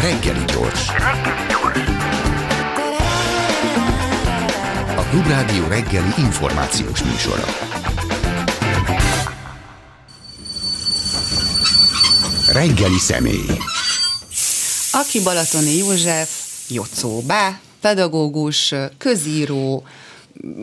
Reggeli gyors. A Klubrádió reggeli információs műsora. Reggeli személy. Aki Balatoni József, Jocó Bá, pedagógus, közíró,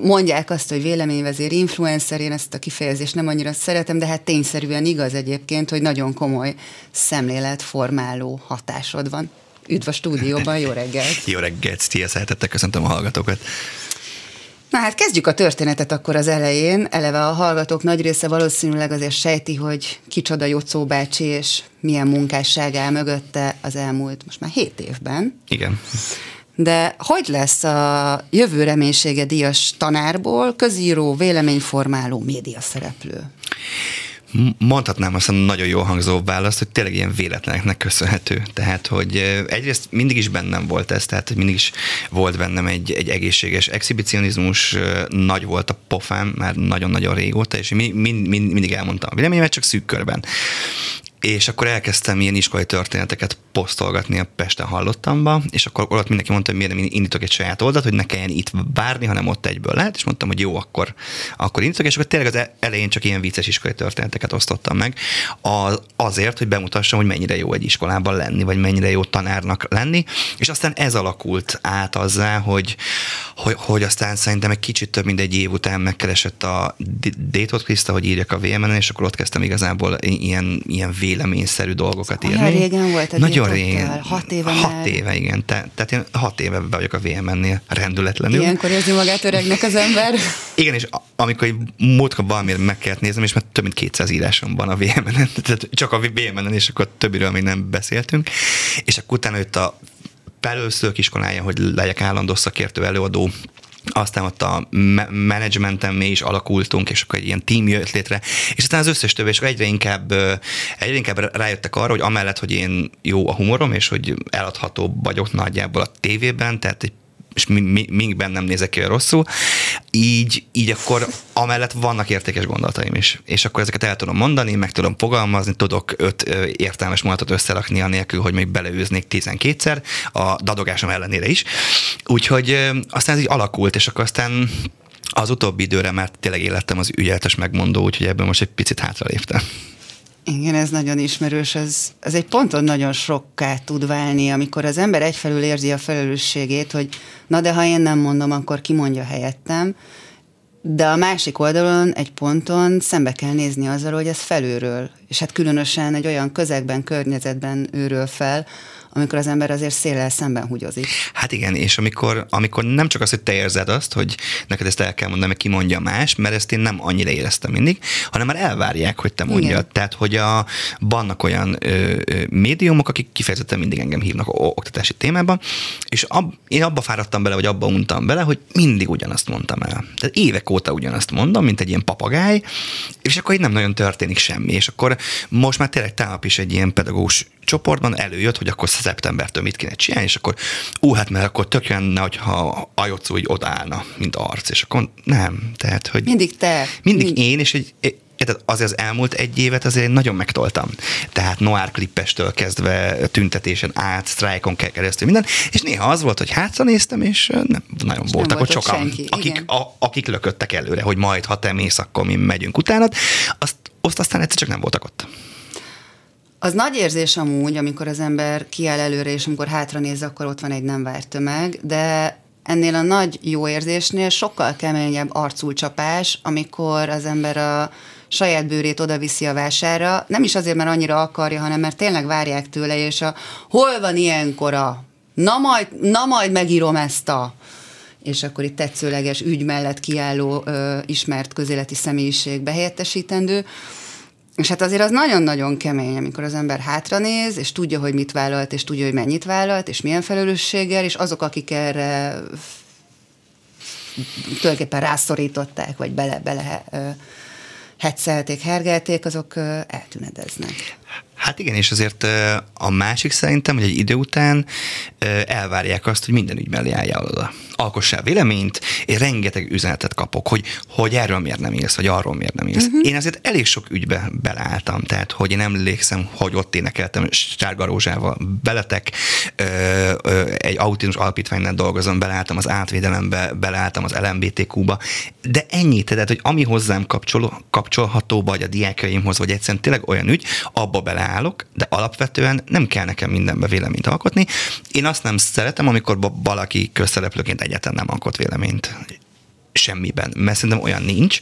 mondják azt, hogy véleményvezér, influencer, én ezt a kifejezést nem annyira szeretem, de hát tényszerűen igaz egyébként, hogy nagyon komoly szemléletformáló hatásod van. Üdv a stúdióban, jó reggelt! jó reggelt, szia, szeretettel köszöntöm a hallgatókat. Na hát kezdjük a történetet akkor az elején. Eleve a hallgatók nagy része valószínűleg azért sejti, hogy kicsoda Jocó bácsi, és milyen munkásság áll mögötte az elmúlt most már hét évben. Igen. De hogy lesz a jövő reménysége díjas tanárból közíró, véleményformáló, média szereplő? Mondhatnám azt a nagyon jó hangzó választ, hogy tényleg ilyen véletleneknek köszönhető. Tehát, hogy egyrészt mindig is bennem volt ez, tehát mindig is volt bennem egy, egy egészséges exhibicionizmus, nagy volt a pofám már nagyon-nagyon régóta, és mind, mind, mindig elmondtam a véleményemet, csak szűk körben és akkor elkezdtem ilyen iskolai történeteket posztolgatni a Pesten hallottamba, és akkor ott mindenki mondta, hogy miért nem indítok egy saját oldalt, hogy ne kelljen itt várni, hanem ott egyből lehet, és mondtam, hogy jó, akkor, akkor indítok, és akkor tényleg az elején csak ilyen vicces iskolai történeteket osztottam meg, az, azért, hogy bemutassam, hogy mennyire jó egy iskolában lenni, vagy mennyire jó tanárnak lenni, és aztán ez alakult át azzá, hogy, hogy, hogy aztán szerintem egy kicsit több mint egy év után megkeresett a Détot Kriszta, hogy írjak a VMN-en, és akkor ott kezdtem igazából ilyen, ilyen véleményszerű dolgokat írni. Olyan régen volt a Nagyon régen. Hat éve Hat már. éve, igen. Te, tehát én hat éve be vagyok a VMN-nél rendületlenül. Ilyenkor érzi magát öregnek az ember. Igen, és amikor múltkor valamiért meg kellett néznem, és már több mint 200 írásom van a VMN-en, tehát csak a VMN-en, és akkor többiről még nem beszéltünk. És akkor utána jött a felőszülők iskolája, hogy legyek állandó szakértő előadó, aztán ott a menedzsmenten mi is alakultunk, és akkor egy ilyen team jött létre, és aztán az összes többi, és egyre inkább, egyre inkább rájöttek arra, hogy amellett, hogy én jó a humorom, és hogy eladható vagyok nagyjából a tévében, tehát egy és mi, mi, még bennem nézek ki rosszul, így, így akkor amellett vannak értékes gondolataim is. És akkor ezeket el tudom mondani, meg tudom fogalmazni, tudok öt értelmes mondatot összerakni, anélkül, hogy még beleőznék tizenkétszer, a dadogásom ellenére is. Úgyhogy aztán ez így alakult, és akkor aztán az utóbbi időre már tényleg élettem az ügyeletes megmondó, úgyhogy ebből most egy picit hátraléptem. Igen, ez nagyon ismerős. Ez, ez egy ponton nagyon sokká tud válni, amikor az ember egyfelül érzi a felelősségét, hogy na de ha én nem mondom, akkor ki mondja helyettem, de a másik oldalon egy ponton szembe kell nézni azzal, hogy ez felülről, és hát különösen egy olyan közegben, környezetben őről fel, amikor az ember azért széllel szemben húgyozik. Hát igen, és amikor, amikor nem csak az, hogy te érzed azt, hogy neked ezt el kell mondani, meg ki mondja más, mert ezt én nem annyira éreztem mindig, hanem már elvárják, hogy te mondjad. Igen. Tehát, hogy a, vannak olyan ö, ö, médiumok, akik kifejezetten mindig engem hívnak oktatási témában, és ab, én abba fáradtam bele, vagy abba untam bele, hogy mindig ugyanazt mondtam el. Tehát évek óta ugyanazt mondom, mint egy ilyen papagáj, és akkor így nem nagyon történik semmi. És akkor most már tényleg tegnap is egy ilyen pedagógus csoportban előjött, hogy akkor szeptembertől mit kéne csinálni, és akkor ú, hát mert akkor tök lenne, hogyha a Jocó így odállna, mint arc, és akkor nem. Tehát, hogy mindig te. Mindig mind... én, és egy, Érted, azért az elmúlt egy évet azért nagyon megtoltam. Tehát noir klippestől kezdve tüntetésen át, sztrájkon keresztül minden, és néha az volt, hogy hátra néztem, és nem nagyon és voltak ott sokan, senki. akik, a, akik lököttek előre, hogy majd, ha te mész, akkor mi megyünk utánad. Azt, azt aztán egyszer csak nem voltak ott. Az nagy érzés amúgy, amikor az ember kiáll előre, és amikor hátra néz, akkor ott van egy nem várt tömeg, de ennél a nagy jó érzésnél sokkal keményebb arculcsapás, amikor az ember a saját bőrét oda viszi a vására, nem is azért, mert annyira akarja, hanem mert tényleg várják tőle, és a hol van ilyenkora? Na majd, na majd megírom ezt a és akkor itt tetszőleges ügy mellett kiálló ö, ismert közéleti személyiség behelyettesítendő. És hát azért az nagyon-nagyon kemény, amikor az ember hátranéz, és tudja, hogy mit vállalt, és tudja, hogy mennyit vállalt, és milyen felelősséggel, és azok, akik erre tulajdonképpen rászorították, vagy bele, bele hetszelték, hergelték, azok eltűnedeznek. Hát igen, és azért a másik szerintem, hogy egy idő után elvárják azt, hogy minden ügy mellé álljál oda alkossál véleményt, én rengeteg üzenetet kapok, hogy, hogy erről miért nem írsz, vagy arról miért nem írsz. Uh-huh. Én azért elég sok ügybe beleálltam, tehát hogy én emlékszem, hogy ott énekeltem Sárga Rózsával beletek, ö, ö, egy autizmus alapítványnál dolgozom, beleálltam az átvédelembe, beleálltam az LMBTQ-ba, de ennyi, tehát hogy ami hozzám kapcsol, kapcsolható, vagy a diákjaimhoz, vagy egyszerűen tényleg olyan ügy, abba beleállok, de alapvetően nem kell nekem mindenbe véleményt alkotni. Én azt nem szeretem, amikor valaki közszereplőként egyáltalán nem alkot véleményt semmiben, mert szerintem olyan nincs,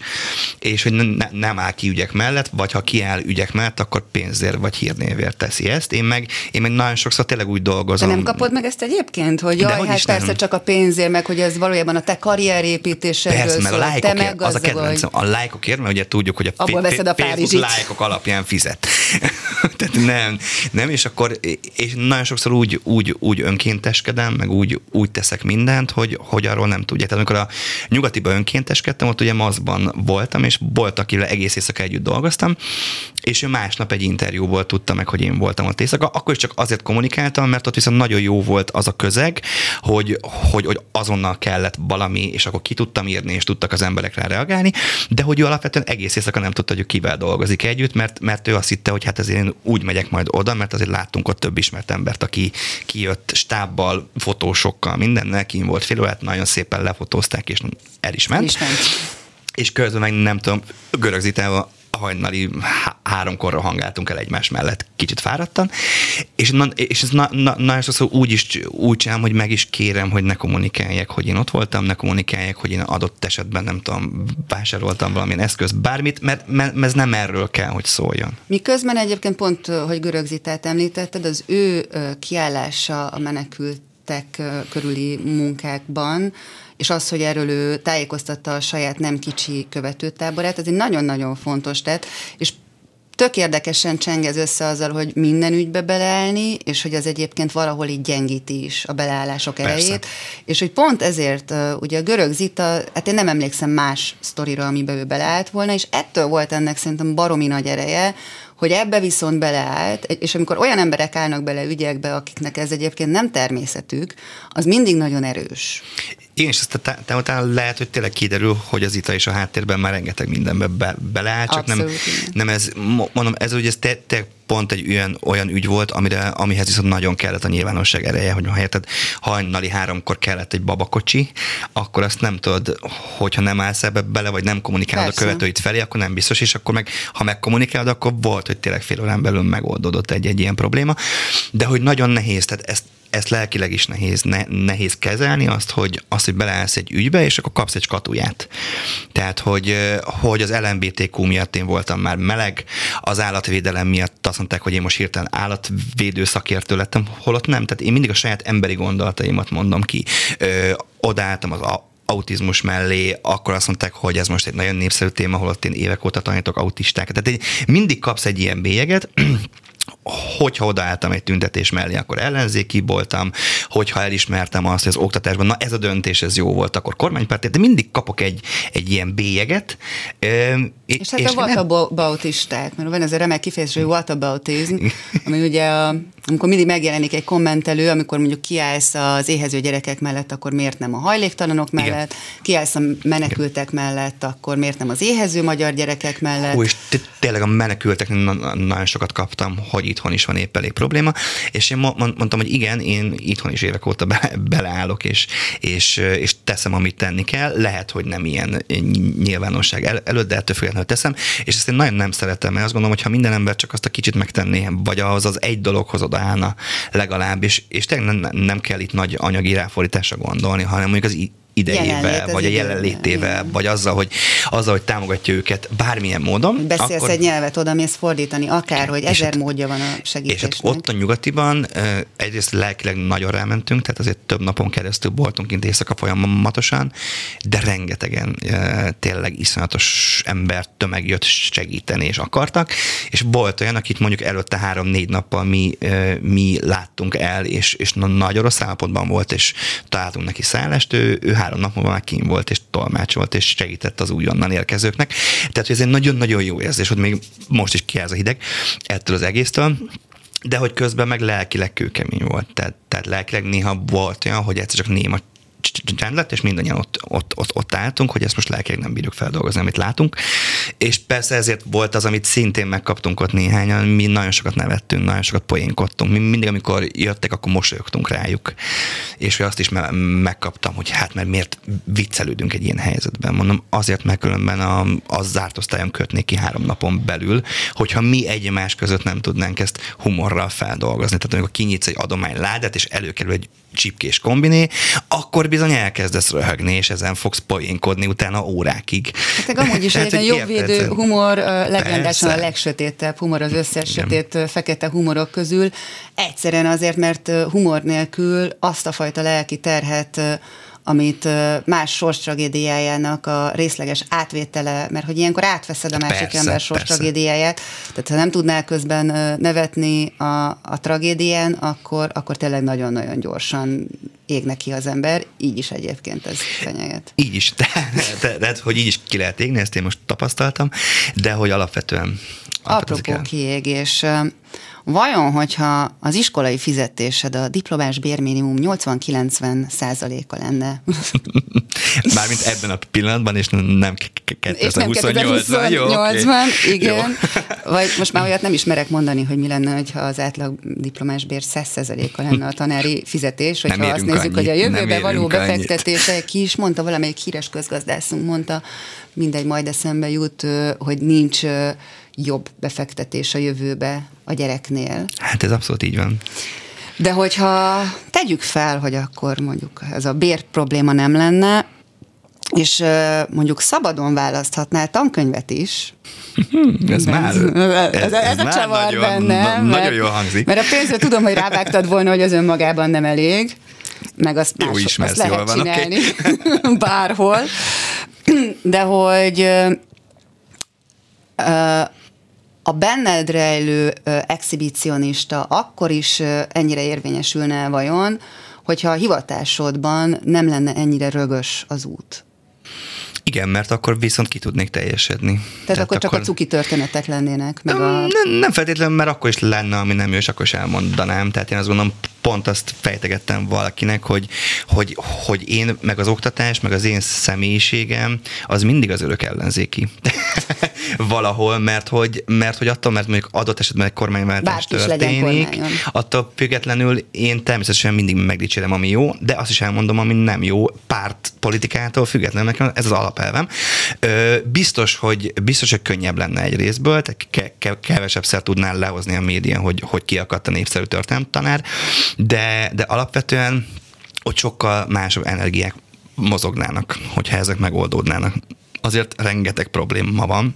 és hogy ne, nem áll ki ügyek mellett, vagy ha kiáll ügyek mellett, akkor pénzért vagy hírnévért teszi ezt. Én meg, én meg nagyon sokszor tényleg úgy dolgozom. De nem kapod meg ezt egyébként, hogy jaj, hogy hát persze nem. csak a pénzért, meg hogy ez valójában a te karrierépítésedről Persze, meg a lájkokért, az a kedvencem, a lájkokért, mert ugye tudjuk, hogy a, Abból veszed a Facebook lájkok alapján fizet. Tehát nem, nem, és akkor, és nagyon sokszor úgy, úgy, úgy önkénteskedem, meg úgy, úgy teszek mindent, hogy, hogy arról nem tudják. Tehát amikor a nyugati Pestibe önkénteskedtem, ott ugye mazban voltam, és volt, akivel egész éjszaka együtt dolgoztam, és ő másnap egy interjúból tudta meg, hogy én voltam ott éjszaka. Akkor is csak azért kommunikáltam, mert ott viszont nagyon jó volt az a közeg, hogy, hogy, hogy azonnal kellett valami, és akkor ki tudtam írni, és tudtak az emberek rá reagálni, de hogy ő alapvetően egész éjszaka nem tudta, hogy kivel dolgozik együtt, mert, mert ő azt hitte, hogy hát ezért én úgy megyek majd oda, mert azért láttunk ott több ismert embert, aki kijött stábbal, fotósokkal, mindennel, kim volt fél órát, nagyon szépen lefotózták, és el is ment. is ment. És közben meg nem tudom, görögzítálva hajnali há- háromkorra hangáltunk el egymás mellett, kicsit fáradtan, és, na, és ez na, na, nagyon sokszor úgy is úgy csinálom, hogy meg is kérem, hogy ne kommunikálják, hogy én ott voltam, ne kommunikálják, hogy én adott esetben nem tudom, vásároltam valamilyen eszközt, bármit, mert, mert, ez nem erről kell, hogy szóljon. Miközben egyébként pont, hogy Görögzitát említetted, az ő kiállása a menekültek körüli munkákban, és az, hogy erről ő tájékoztatta a saját nem kicsi követőtáborát, ez egy nagyon-nagyon fontos tett, és tök érdekesen csengez össze azzal, hogy minden ügybe beleállni, és hogy az egyébként valahol így gyengíti is a beleállások Persze. erejét, és hogy pont ezért ugye a görög Zita, hát én nem emlékszem más sztorira, amiben ő beleállt volna, és ettől volt ennek szerintem baromi nagy ereje, hogy ebbe viszont beleállt, és amikor olyan emberek állnak bele ügyekbe, akiknek ez egyébként nem természetük, az mindig nagyon erős. Igen, és aztán te, utána lehet, hogy tényleg kiderül, hogy az ita és a háttérben már rengeteg mindenbe be, beleáll, csak Abszolút, nem, nem ez, mondom, ez ugye ez te, te pont egy olyan, olyan ügy volt, amire, amihez viszont nagyon kellett a nyilvánosság ereje, hogy ha érted, hajnali háromkor kellett egy babakocsi, akkor azt nem tudod, hogyha nem állsz ebbe bele, vagy nem kommunikálod Persze. a követőit felé, akkor nem biztos, és akkor meg, ha megkommunikálod, akkor volt, hogy tényleg fél órán belül megoldódott egy, egy ilyen probléma, de hogy nagyon nehéz, tehát ezt ezt lelkileg is nehéz, ne, nehéz kezelni, azt hogy, azt, hogy beleállsz egy ügybe, és akkor kapsz egy skatuját. Tehát, hogy, hogy az LMBTQ miatt én voltam már meleg, az állatvédelem miatt azt mondták, hogy én most hirtelen állatvédő szakértő lettem, holott nem. Tehát én mindig a saját emberi gondolataimat mondom ki. Ö, odálltam az a, autizmus mellé, akkor azt mondták, hogy ez most egy nagyon népszerű téma, holott én évek óta tanítok autisták. Tehát mindig kapsz egy ilyen bélyeget, hogyha odaálltam egy tüntetés mellé, akkor ellenzéki voltam, hogyha elismertem azt, hogy az oktatásban, na ez a döntés, ez jó volt, akkor kormánypárti, de mindig kapok egy, egy ilyen bélyeget. És, és hát és a whataboutisták, mert van ez a remek kifejezés, hogy whataboutism, ami ugye a, amikor mindig megjelenik egy kommentelő, amikor mondjuk kiállsz az éhező gyerekek mellett, akkor miért nem a hajléktalanok mellett, Igen. kiállsz a menekültek Igen. mellett, akkor miért nem az éhező magyar gyerekek mellett. Ó, és tényleg a menekültek nagyon sokat kaptam, hogy itthon is van épp elég probléma, és én mondtam, hogy igen, én itthon is évek óta be, beleállok, és, és, és teszem, amit tenni kell. Lehet, hogy nem ilyen nyilvánosság el, előtt, de ettől függetlenül teszem, és ezt én nagyon nem szeretem, mert azt gondolom, hogy ha minden ember csak azt a kicsit megtenné, vagy ahhoz az egy dologhoz odaállna legalább, és, és tényleg nem, nem kell itt nagy anyagi ráfordításra gondolni, hanem mondjuk az idejével, vagy a jelenlétével, igen. vagy azzal hogy, azzal, hogy támogatja őket bármilyen módon. Beszélsz akkor... egy nyelvet, oda mész fordítani, akár, hogy ezer hát, módja van a segítésnek. És hát ott a nyugatiban egyrészt lelkileg nagyon rámentünk, tehát azért több napon keresztül voltunk kint éjszaka folyamatosan, de rengetegen tényleg iszonyatos ember tömeg jött segíteni, és akartak, és volt olyan, akit mondjuk előtte három-négy nappal mi, mi láttunk el, és, és nagyon rossz állapotban volt, és találtunk neki szállást, ő, ő három nap múlva már kín volt, és tolmácsolt, és segített az újonnan érkezőknek. Tehát, hogy ez egy nagyon-nagyon jó érzés, hogy még most is kiáll a hideg ettől az egésztől de hogy közben meg lelkileg kőkemény volt. Tehát, tehát lelkileg néha volt olyan, hogy egyszer csak néma csend lett, és mindannyian ott, ott, ott, ott álltunk, hogy ezt most lelkileg nem bírjuk feldolgozni, amit látunk. És persze ezért volt az, amit szintén megkaptunk ott néhányan, mi nagyon sokat nevettünk, nagyon sokat poénkodtunk. Mi mindig, amikor jöttek, akkor mosolyogtunk rájuk. És azt is me- megkaptam, hogy hát mert miért viccelődünk egy ilyen helyzetben. Mondom, azért, mert különben a, az zárt osztályon kötnék ki három napon belül, hogyha mi egymás között nem tudnánk ezt humorral feldolgozni. Tehát amikor kinyitsz egy ládát, és előkerül egy csipkés kombiné, akkor bizony elkezdesz röhögni, és ezen fogsz poénkodni utána órákig. Hát amúgy is egy jogvédő humor, legendásan a legsötétebb humor az összes Igen. sötét fekete humorok közül. Egyszerűen azért, mert humor nélkül azt a fajta lelki terhet amit más sors tragédiájának a részleges átvétele, mert hogy ilyenkor átveszed a másik persze, ember sors persze. tragédiáját, tehát ha nem tudnál közben nevetni a, a tragédián, akkor, akkor tényleg nagyon-nagyon gyorsan ég neki az ember, így is egyébként ez fenyeget. Így is, de, de, hogy így is ki lehet égni, ezt én most tapasztaltam, de hogy alapvetően... Apropó kiégés, Vajon, hogyha az iskolai fizetésed a diplomás bérminimum 80-90 százaléka lenne? Mármint ebben a pillanatban, és nem 2028-ban. Jó, okay. igen. Jó. Vagy most már olyat nem ismerek mondani, hogy mi lenne, ha az átlag diplomás bér 100%-a lenne a tanári fizetés, hogyha azt nézzük, annyit, hogy a jövőbe való befektetése, ki is mondta, valamelyik híres közgazdászunk mondta, mindegy, majd eszembe jut, hogy nincs jobb befektetés a jövőbe a gyereknél. Hát ez abszolút így van. De hogyha tegyük fel, hogy akkor mondjuk ez a bér probléma nem lenne, és mondjuk szabadon választhatnál tankönyvet is. ez már, ez, ez, ez, ez a csavar nagyon, benne. Na, mert, nagyon jól hangzik. Mert a pénzre tudom, hogy rávágtad volna, hogy az önmagában nem elég, meg azt, Jó más, azt lehet van, csinálni okay. bárhol. De hogy a benned rejlő exhibicionista akkor is ennyire érvényesülne vajon, hogyha a hivatásodban nem lenne ennyire rögös az út? Igen, mert akkor viszont ki tudnék teljesedni. Tehát, Tehát akkor csak akkor... a cuki történetek lennének? Meg a... nem, nem feltétlenül, mert akkor is lenne, ami nem jó, és akkor is elmondanám. Tehát én azt gondolom, pont azt fejtegettem valakinek, hogy, hogy, hogy én, meg az oktatás, meg az én személyiségem, az mindig az örök ellenzéki. Valahol, mert hogy, mert hogy attól, mert mondjuk adott esetben egy kormányváltás történik, attól függetlenül én természetesen mindig megdicsérem, ami jó, de azt is elmondom, ami nem jó, párt politikától függetlenül, nekem ez az alapelvem. Biztos, hogy, biztos, hogy könnyebb lenne egy részből, tehát ke- ke- kevesebbszer tudnál lehozni a médián, hogy, hogy kiakadt a népszerű tanár, de, de alapvetően ott sokkal másabb energiák mozognának, hogyha ezek megoldódnának. Azért rengeteg probléma van,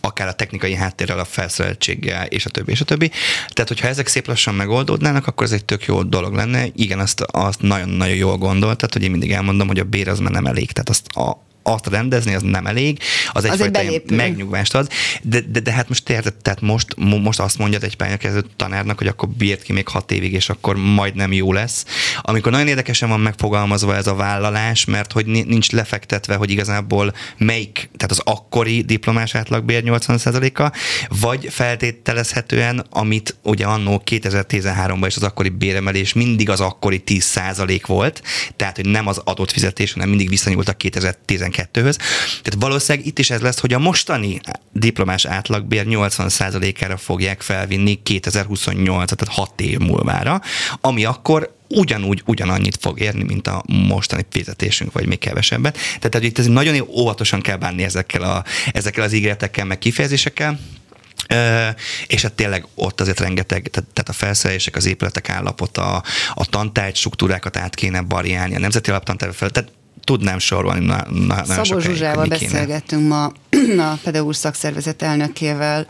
akár a technikai háttérrel, a felszereltséggel, és a többi, és a többi. Tehát, hogyha ezek szép lassan megoldódnának, akkor ez egy tök jó dolog lenne. Igen, azt, azt nagyon-nagyon jól gondoltad, hogy én mindig elmondom, hogy a bér az már nem elég. Tehát azt a, azt rendezni, az nem elég, az, egyfajta egy megnyugvást ad, de, de, de hát most érted, tehát most, most azt mondja egy pályakezdő tanárnak, hogy akkor bírt ki még hat évig, és akkor majdnem jó lesz. Amikor nagyon érdekesen van megfogalmazva ez a vállalás, mert hogy nincs lefektetve, hogy igazából melyik, tehát az akkori diplomás átlagbér 80%-a, vagy feltételezhetően, amit ugye annó 2013-ban is az akkori béremelés mindig az akkori 10% volt, tehát hogy nem az adott fizetés, hanem mindig visszanyúlt a 2012 12-höz. Tehát valószínűleg itt is ez lesz, hogy a mostani diplomás átlagbér 80%-ára fogják felvinni 2028, tehát 6 év múlvára, ami akkor ugyanúgy, ugyanannyit fog érni, mint a mostani fizetésünk, vagy még kevesebbet. Tehát, tehát itt ez nagyon óvatosan kell bánni ezekkel, a, ezekkel az ígéretekkel, meg kifejezésekkel, Uh, és hát tényleg ott azért rengeteg, tehát, tehát a felszerelések, az épületek állapota, a tantárgy struktúrákat át kéne variálni, a nemzeti alaptantárgy fel, tehát tudnám sorolni na, na, Szabó Zsuzsával beszélgettünk ma a pedagógus szakszervezet elnökével,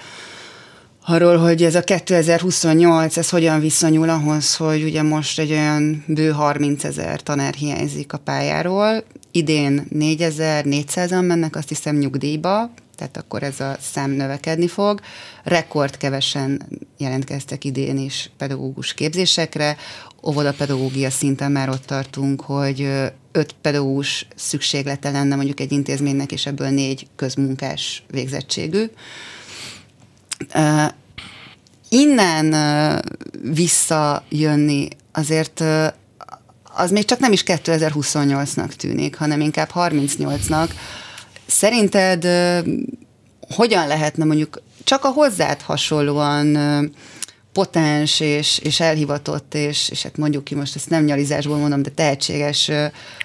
arról, hogy ez a 2028, ez hogyan viszonyul ahhoz, hogy ugye most egy olyan bő 30 ezer tanár hiányzik a pályáról, idén 4400-an mennek, azt hiszem nyugdíjba, tehát akkor ez a szám növekedni fog. Rekord kevesen jelentkeztek idén is pedagógus képzésekre. Óvodapedagógia szinten már ott tartunk, hogy öt pedagógus szükséglete lenne mondjuk egy intézménynek, és ebből négy közmunkás végzettségű. Innen visszajönni azért az még csak nem is 2028-nak tűnik, hanem inkább 38-nak. Szerinted hogyan lehetne mondjuk csak a hozzád hasonlóan potens és, és elhivatott, és, és hát mondjuk ki most ezt nem nyalizásból mondom, de tehetséges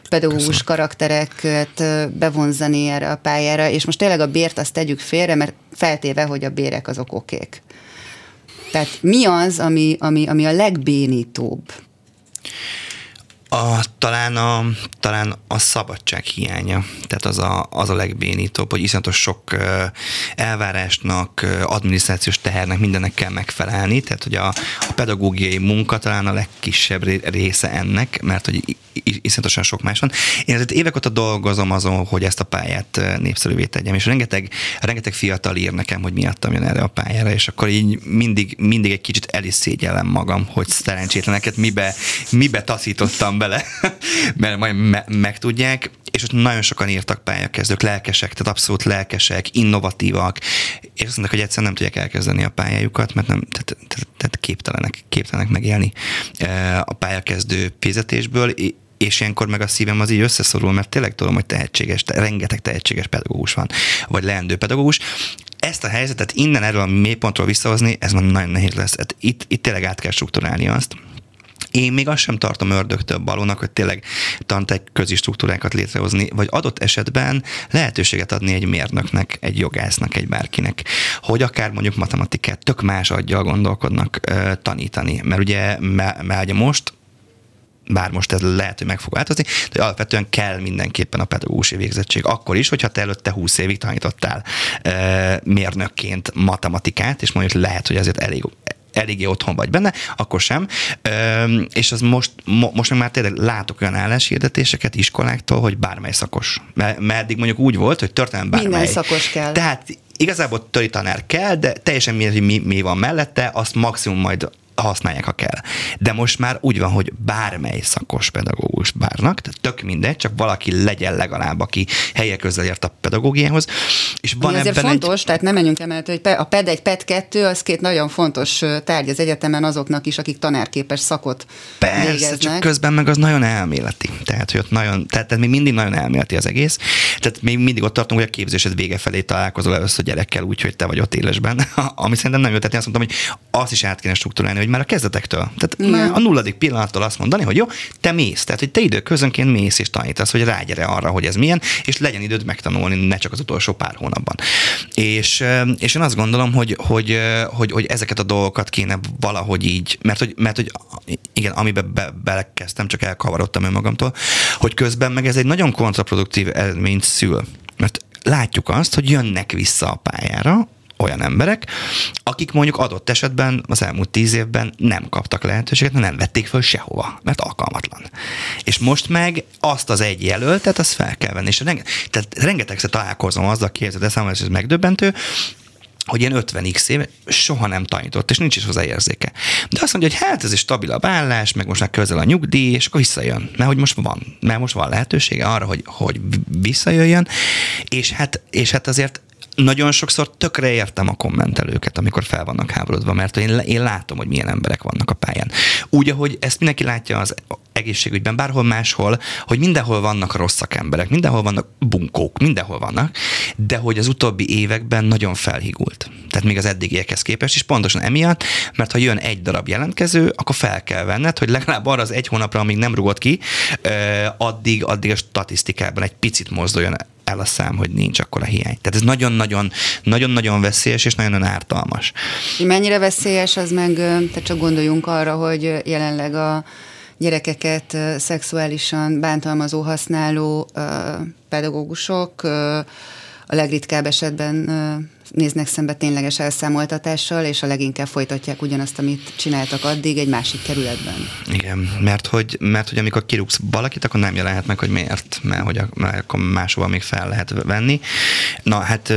pedagógus Köszönöm. karaktereket bevonzani erre a pályára, és most tényleg a bért azt tegyük félre, mert feltéve, hogy a bérek azok okék. Tehát mi az, ami, ami, ami a legbénítóbb? A, talán, a, talán a szabadság hiánya, tehát az a, az a legbénítóbb, hogy iszonyatos sok elvárásnak, adminisztrációs tehernek, mindennek kell megfelelni, tehát hogy a, a pedagógiai munka talán a legkisebb része ennek, mert hogy iszonyatosan sok más van. Én azért évek óta dolgozom azon, hogy ezt a pályát népszerűvé tegyem, és rengeteg, rengeteg fiatal ír nekem, hogy miattam jön erre a pályára, és akkor így mindig, mindig egy kicsit el is szégyellem magam, hogy szerencsétleneket mibe, mibe taszítottam bele, mert majd me- megtudják, és ott nagyon sokan írtak pályakezdők, lelkesek, tehát abszolút lelkesek, innovatívak, és azt mondták, hogy egyszerűen nem tudják elkezdeni a pályájukat, mert nem, tehát, tehát, tehát képtelenek, képtelenek megélni a pályakezdő fizetésből, és ilyenkor meg a szívem az így összeszorul, mert tényleg tudom, hogy tehetséges, rengeteg tehetséges pedagógus van, vagy leendő pedagógus. Ezt a helyzetet innen erről a mélypontról visszahozni, ez már nagyon nehéz lesz. Hát itt, itt tényleg át kell struktúrálni azt, én még azt sem tartom ördögtől balónak, hogy tényleg tantek közi struktúrákat létrehozni, vagy adott esetben lehetőséget adni egy mérnöknek, egy jogásznak, egy bárkinek, hogy akár mondjuk matematikát tök más adja gondolkodnak tanítani. Mert ugye, mert ugye most bár most ez lehet, hogy meg fog változni, de alapvetően kell mindenképpen a pedagógusi végzettség. Akkor is, hogyha te előtte 20 évig tanítottál e, mérnökként matematikát, és mondjuk lehet, hogy ezért elég eléggé otthon vagy benne, akkor sem. Ö, és az most, mo, most meg már tényleg látok olyan álláshirdetéseket iskoláktól, hogy bármely szakos. Mert, mert eddig mondjuk úgy volt, hogy történelem bármely. Minden szakos kell. Tehát igazából töri tanár kell, de teljesen mindegy, mi, mi van mellette, azt maximum majd használják, ha kell. De most már úgy van, hogy bármely szakos pedagógus bárnak, tehát tök mindegy, csak valaki legyen legalább, aki helye közel ért a pedagógiához. És van Ami azért fontos, egy... tehát nem menjünk emellett, hogy a PED egy, PED kettő, az két nagyon fontos tárgy az egyetemen azoknak is, akik tanárképes szakot Persze, végeznek. csak közben meg az nagyon elméleti. Tehát, hogy ott nagyon, tehát, tehát még mindig nagyon elméleti az egész. Tehát még mindig ott tartunk, hogy a képzésed vége felé találkozol először gyerekkel úgy, hogy te vagy ott élesben. Ami szerintem nem jó. Tehát én azt mondtam, hogy azt is át kéne struktúrálni, hogy már a kezdetektől. Tehát Igen. már a nulladik pillanattól azt mondani, hogy jó, te mész, tehát hogy te időközönként mész és tanítasz, hogy rágyere arra, hogy ez milyen, és legyen időd megtanulni, ne csak az utolsó pár hónapban. És, és én azt gondolom, hogy, hogy, hogy, hogy ezeket a dolgokat kéne valahogy így, mert hogy, mert hogy igen, amiben be, belekezdtem, csak elkavarodtam önmagamtól, hogy közben meg ez egy nagyon kontraproduktív eredményt szül. Mert látjuk azt, hogy jönnek vissza a pályára, olyan emberek, akik mondjuk adott esetben az elmúlt tíz évben nem kaptak lehetőséget, nem vették föl sehova, mert alkalmatlan. És most meg azt az egy jelöltet, azt fel kell venni. És renge, tehát rengetegszer találkozom azzal, képzeld, de számomra ez megdöbbentő, hogy ilyen 50x éve soha nem tanított, és nincs is hozzá érzéke. De azt mondja, hogy hát ez egy stabilabb állás, meg most már közel a nyugdíj, és akkor visszajön. Mert hogy most van, mert most van lehetősége arra, hogy, hogy visszajöjjön, és hát, és hát azért nagyon sokszor tökre értem a kommentelőket, amikor fel vannak háborodva, mert én, én látom, hogy milyen emberek vannak a pályán. Úgy, ahogy ezt mindenki látja az egészségügyben, bárhol máshol, hogy mindenhol vannak rosszak emberek, mindenhol vannak bunkók, mindenhol vannak, de hogy az utóbbi években nagyon felhigult. Tehát még az eddigiekhez képest is pontosan emiatt, mert ha jön egy darab jelentkező, akkor fel kell venned, hogy legalább arra az egy hónapra, amíg nem rugott ki, addig, addig a statisztikában egy picit mozduljon el a szám, hogy nincs akkor a hiány. Tehát ez nagyon-nagyon, nagyon-nagyon veszélyes és nagyon-nagyon ártalmas. Mennyire veszélyes, az meg, tehát csak gondoljunk arra, hogy jelenleg a gyerekeket szexuálisan bántalmazó, használó pedagógusok a legritkább esetben néznek szembe tényleges elszámoltatással, és a leginkább folytatják ugyanazt, amit csináltak addig egy másik kerületben. Igen, mert hogy, mert hogy amikor kirúgsz valakit, akkor nem jelenhet meg, hogy miért, mert hogy mert akkor máshova még fel lehet venni. Na hát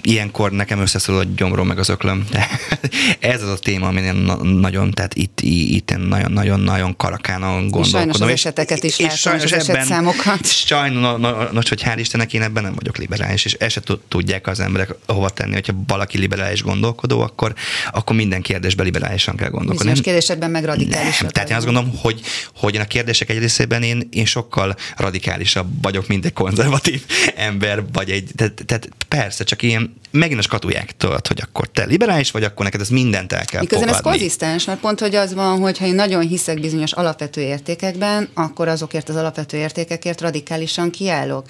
ilyenkor nekem összeszól a gyomrom meg az öklöm. De ez az a téma, amin én nagyon, tehát itt, itt én nagyon-nagyon-nagyon karakánon gondolkodom. És sajnos az eseteket is és, látom, és sajnos az ebben, esetszámokat. Sajnos, hogy hál' Istennek én ebben nem vagyok liberális, és ezt se tudják az emberek hova tenni, hogyha valaki liberális gondolkodó, akkor, akkor minden kérdésben liberálisan kell gondolkodni. Bizonyos kérdésekben meg radikális. Tehát én azt gondolom, hogy, hogy a kérdések egy részében én, én sokkal radikálisabb vagyok, mint egy konzervatív ember, vagy egy, tehát, tehát persze, csak ilyen megint a skatulják tudod, hogy akkor te liberális vagy, akkor neked ez mindent el kell Miközben fogadni. ez konzisztens, mert pont, hogy az van, hogy ha én nagyon hiszek bizonyos alapvető értékekben, akkor azokért az alapvető értékekért radikálisan kiállok.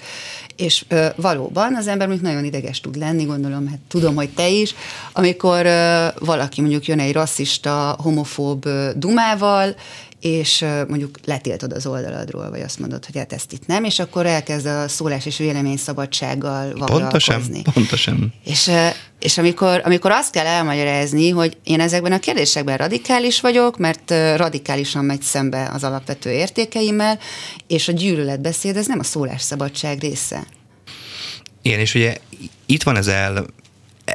És ö, valóban az ember mondjuk nagyon ideges tud lenni, gondolom, hát tudom, hogy te is, amikor ö, valaki mondjuk jön egy rasszista, homofób ö, dumával, és mondjuk letiltod az oldaladról, vagy azt mondod, hogy hát ezt itt nem, és akkor elkezd a szólás és vélemény szabadsággal Pontosan, pontosan. És, és amikor, amikor azt kell elmagyarázni, hogy én ezekben a kérdésekben radikális vagyok, mert radikálisan megy szembe az alapvető értékeimmel, és a gyűlöletbeszéd, ez nem a szólásszabadság része. Igen, és ugye itt van ez el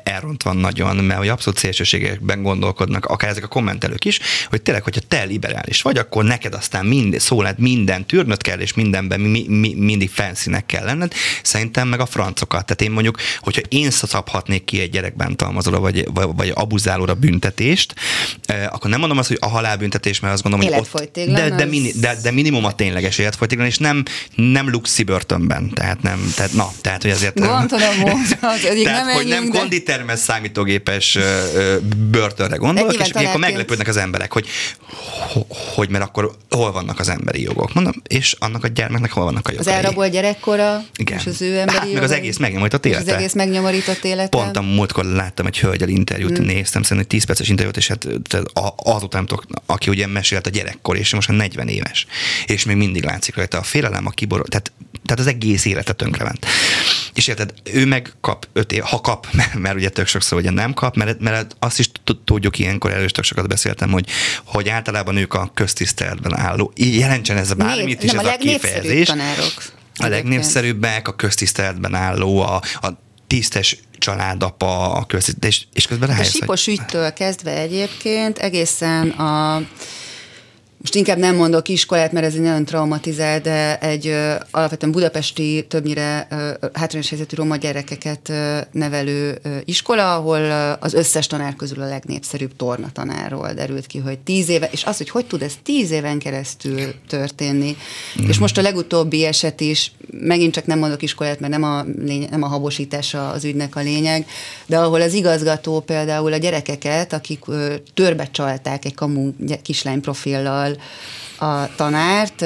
elrontva nagyon, mert hogy abszolút szélsőségekben gondolkodnak, akár ezek a kommentelők is, hogy tényleg, hogyha te liberális vagy, akkor neked aztán mind, szó lehet minden tűrnöd kell, és mindenben mi, mi, mindig felszínek kell lenned. Szerintem meg a francokat. Tehát én mondjuk, hogyha én szabhatnék ki egy gyerekbántalmazóra, vagy, vagy, vagy abuzálóra büntetést, eh, akkor nem mondom azt, hogy a halálbüntetés, mert azt gondolom, hogy ott, de, de, mini, de, de, minimum a tényleges életfolytéglen, és nem, nem luxi börtönben. Tehát nem, tehát na, tehát hogy azért... Gondolom, az egyik tehát, nem hogy nem de kitermelt számítógépes börtönre gondolok, és akkor meglepődnek az emberek, hogy, hogy mert akkor hol vannak az emberi jogok. Mondom, és annak a gyermeknek hol vannak a jogai. Az elrabolt gyerekkora, Igen. és az ő emberi hát, meg az egész megnyomorított élete. Az egész megnyomorított élete. Pont a múltkor láttam egy hölgyel interjút, hmm. néztem, szerintem egy 10 perces interjút, és hát azután, aki ugye mesélt a gyerekkor, és most 40 éves, és még mindig látszik rajta a félelem, a kiborul, tehát, tehát az egész élete tönkrement. És érted, ő meg kap öt év, ha kap, mert ugye tök sokszor ugye nem kap, mert, mert azt is tudjuk ilyenkor, erről is tök sokat beszéltem, hogy, hogy általában ők a köztiszteletben álló, jelentsen ez bármit is, ez a, a kifejezés. Tanárok. A legnépszerűbbek, a köztiszteletben álló, a, a tisztes családapa, a köztisztelet, és, és közben rájössz, A Sipos ügytől kezdve egyébként egészen a most inkább nem mondok iskolát, mert ez egy nagyon traumatizált, de egy ö, alapvetően budapesti, többnyire ö, hátrányos helyzetű roma gyerekeket ö, nevelő ö, iskola, ahol ö, az összes tanár közül a legnépszerűbb torna tanárról derült ki, hogy tíz éve, és az, hogy hogy tud ez tíz éven keresztül történni. Mm. És most a legutóbbi eset is, megint csak nem mondok iskolát, mert nem a, lény, nem a habosítása az ügynek a lényeg, de ahol az igazgató például a gyerekeket, akik ö, törbe csalták egy kamu kislány profillal, a tanárt,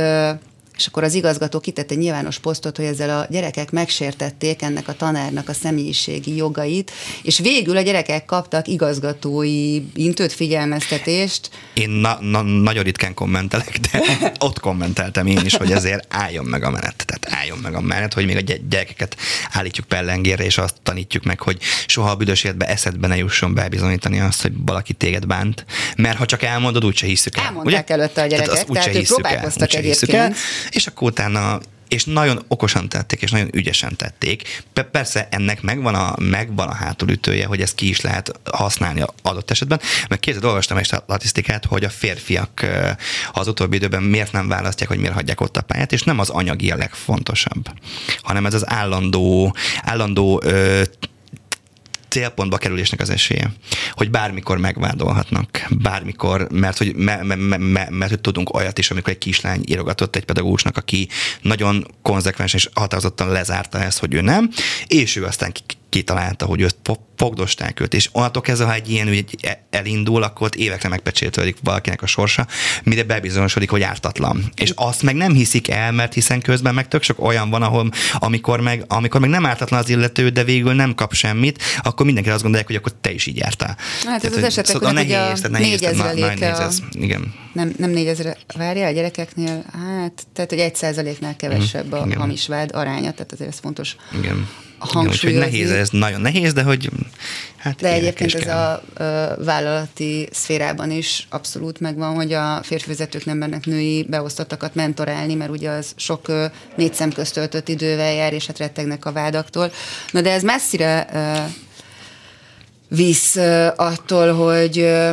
és akkor az igazgató kitett egy nyilvános posztot, hogy ezzel a gyerekek megsértették ennek a tanárnak a személyiségi jogait, és végül a gyerekek kaptak igazgatói intőt figyelmeztetést. Én na- na- nagyon ritkán kommentelek, de ott kommenteltem én is, hogy ezért álljon meg a menet. Tehát álljon meg a menet, hogy még a gyerekeket állítjuk pellengérre, és azt tanítjuk meg, hogy soha a büdös életbe eszedbe ne jusson bebizonyítani azt, hogy valaki téged bánt. Mert ha csak elmondod, úgyse hiszük el. Elmondták ugye? előtte a gyerekek, tehát, tehát ők próbálkoztak egyébként és akkor utána és nagyon okosan tették, és nagyon ügyesen tették. Persze ennek megvan a, megvan a hátulütője, hogy ezt ki is lehet használni adott esetben, mert képzeld, olvastam egy statisztikát, hogy a férfiak az utóbbi időben miért nem választják, hogy miért hagyják ott a pályát, és nem az anyagi a legfontosabb, hanem ez az állandó, állandó ö, célpontba kerülésnek az esélye, hogy bármikor megvádolhatnak, bármikor, mert hogy, me, me, me, me, mert hogy tudunk olyat is, amikor egy kislány írogatott egy pedagógusnak, aki nagyon konzekvens és határozottan lezárta ezt, hogy ő nem, és ő aztán kitalálta, hogy őt fogdosták őt, és onnantól kezdve, ha egy ilyen ügy elindul, akkor ott évekre megpecsétődik valakinek a sorsa, mire bebizonyosodik, hogy ártatlan. És azt meg nem hiszik el, mert hiszen közben meg tök sok olyan van, ahol amikor meg, amikor meg nem ártatlan az illető, de végül nem kap semmit, akkor mindenki azt gondolják, hogy akkor te is így jártál. Hát ez az esetek, szóval nehéz, tehát nehéz, tehát nehéz, ez. Igen. Nem, nem négyezre várja a gyerekeknél, hát, tehát hogy egy százaléknál kevesebb a mhm, Igen. hamis vád aránya, tehát azért ez fontos Igen hangsúlyozni. Úgyhogy nehéz, ez nagyon nehéz, de hogy hát De egyébként ez a ö, vállalati szférában is abszolút megvan, hogy a férfi vezetők nem mennek női beosztottakat mentorálni, mert ugye az sok ö, négy szem közt töltött idővel jár, és hát rettegnek a vádaktól. Na de ez messzire ö, visz ö, attól, hogy ö,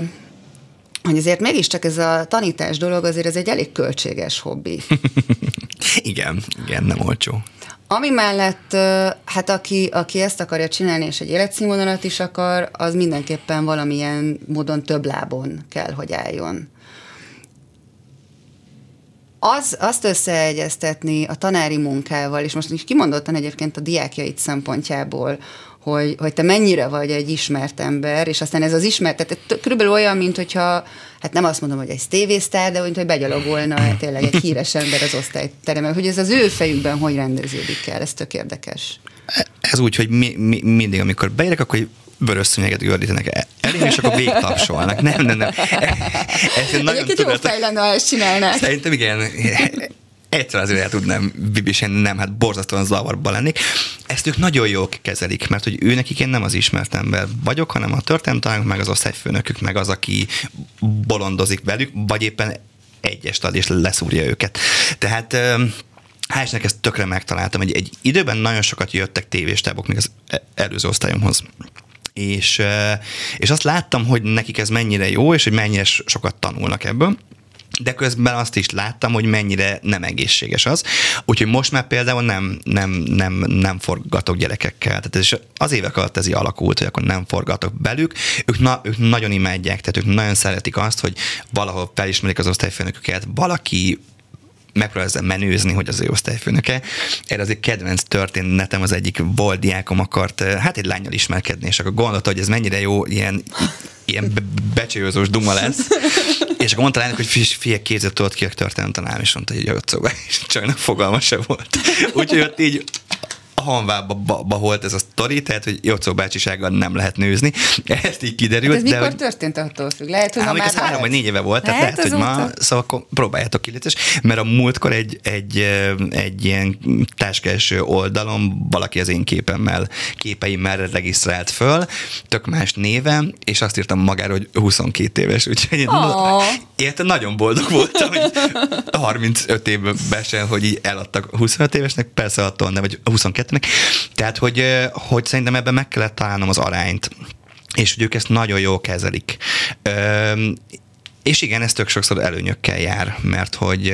hogy azért mégiscsak ez a tanítás dolog azért ez egy elég költséges hobbi. igen, igen, nem olcsó. Ami mellett, hát aki, aki ezt akarja csinálni, és egy életszínvonalat is akar, az mindenképpen valamilyen módon több lábon kell, hogy álljon. Az, azt összeegyeztetni a tanári munkával, és most is kimondottan egyébként a diákjait szempontjából, hogy, hogy te mennyire vagy egy ismert ember, és aztán ez az ismert, tehát körülbelül olyan, mint hogyha, hát nem azt mondom, hogy egy tévésztár, de mint hogy begyalogolna tényleg egy híres ember az osztályteremben, hogy ez az ő fejükben hogy rendeződik el, ez tök érdekes. Ez úgy, hogy mi, mi, mindig, amikor beérek, akkor vörös szőnyeget gördítenek elém, és akkor végtapsolnak. Nem, nem, nem. Ez nagyon Egyébként jó fej lenne, ha ezt csinálnák. Szerintem igen. Egyszer azért el tudnám viselni, nem, hát borzasztóan zavarba lennék. Ezt ők nagyon jól kezelik, mert hogy ő nekik én nem az ismert ember vagyok, hanem a történetanárunk, meg az osztályfőnökük, meg az, aki bolondozik velük, vagy éppen egyest ad és leszúrja őket. Tehát Istennek ezt tökre megtaláltam. Egy, egy időben nagyon sokat jöttek tévéstábok még az előző osztályomhoz és, és azt láttam, hogy nekik ez mennyire jó, és hogy mennyire sokat tanulnak ebből. De közben azt is láttam, hogy mennyire nem egészséges az. Úgyhogy most már például nem, nem, nem, nem forgatok gyerekekkel. Tehát ez az évek alatt ez így alakult, hogy akkor nem forgatok belük. Ők, na, ők nagyon imádják, tehát ők nagyon szeretik azt, hogy valahol felismerik az osztályfőnöküket, valaki megpróbál ezzel menőzni, hogy az ő osztályfőnöke. Erre az egy kedvenc történetem az egyik volt diákom akart, hát egy lányjal ismerkedni, és akkor gondolta, hogy ez mennyire jó, ilyen, ilyen becsőzős duma lesz. és akkor mondta lánynak, hogy fia, kézzel tudod ki a történet tanám, és mondta, hogy jött szóba, és csak fogalma se volt. Úgyhogy ott így hanvába volt ez a sztori, tehát, hogy Jocó bácsisággal nem lehet nőzni. Ezt így kiderült. Hát ez de mikor hogy... történt attól függ? Lehet, hogy ma már ez három vagy négy éve volt, tehát lehet, lehet hogy ma, szóval akkor próbáljátok ki, mert a múltkor egy, egy, egy ilyen táskás oldalon valaki az én képemmel, képeimmel regisztrált föl, tök más néven, és azt írtam magára, hogy 22 éves, úgyhogy oh. Érte nagyon boldog voltam, hogy 35 évben sem, hogy így eladtak. 25 évesnek, persze attól nem, vagy 22-nek, tehát, hogy, hogy szerintem ebben meg kellett találnom az arányt. És hogy ők ezt nagyon jól kezelik. És igen, ez tök sokszor előnyökkel jár, mert hogy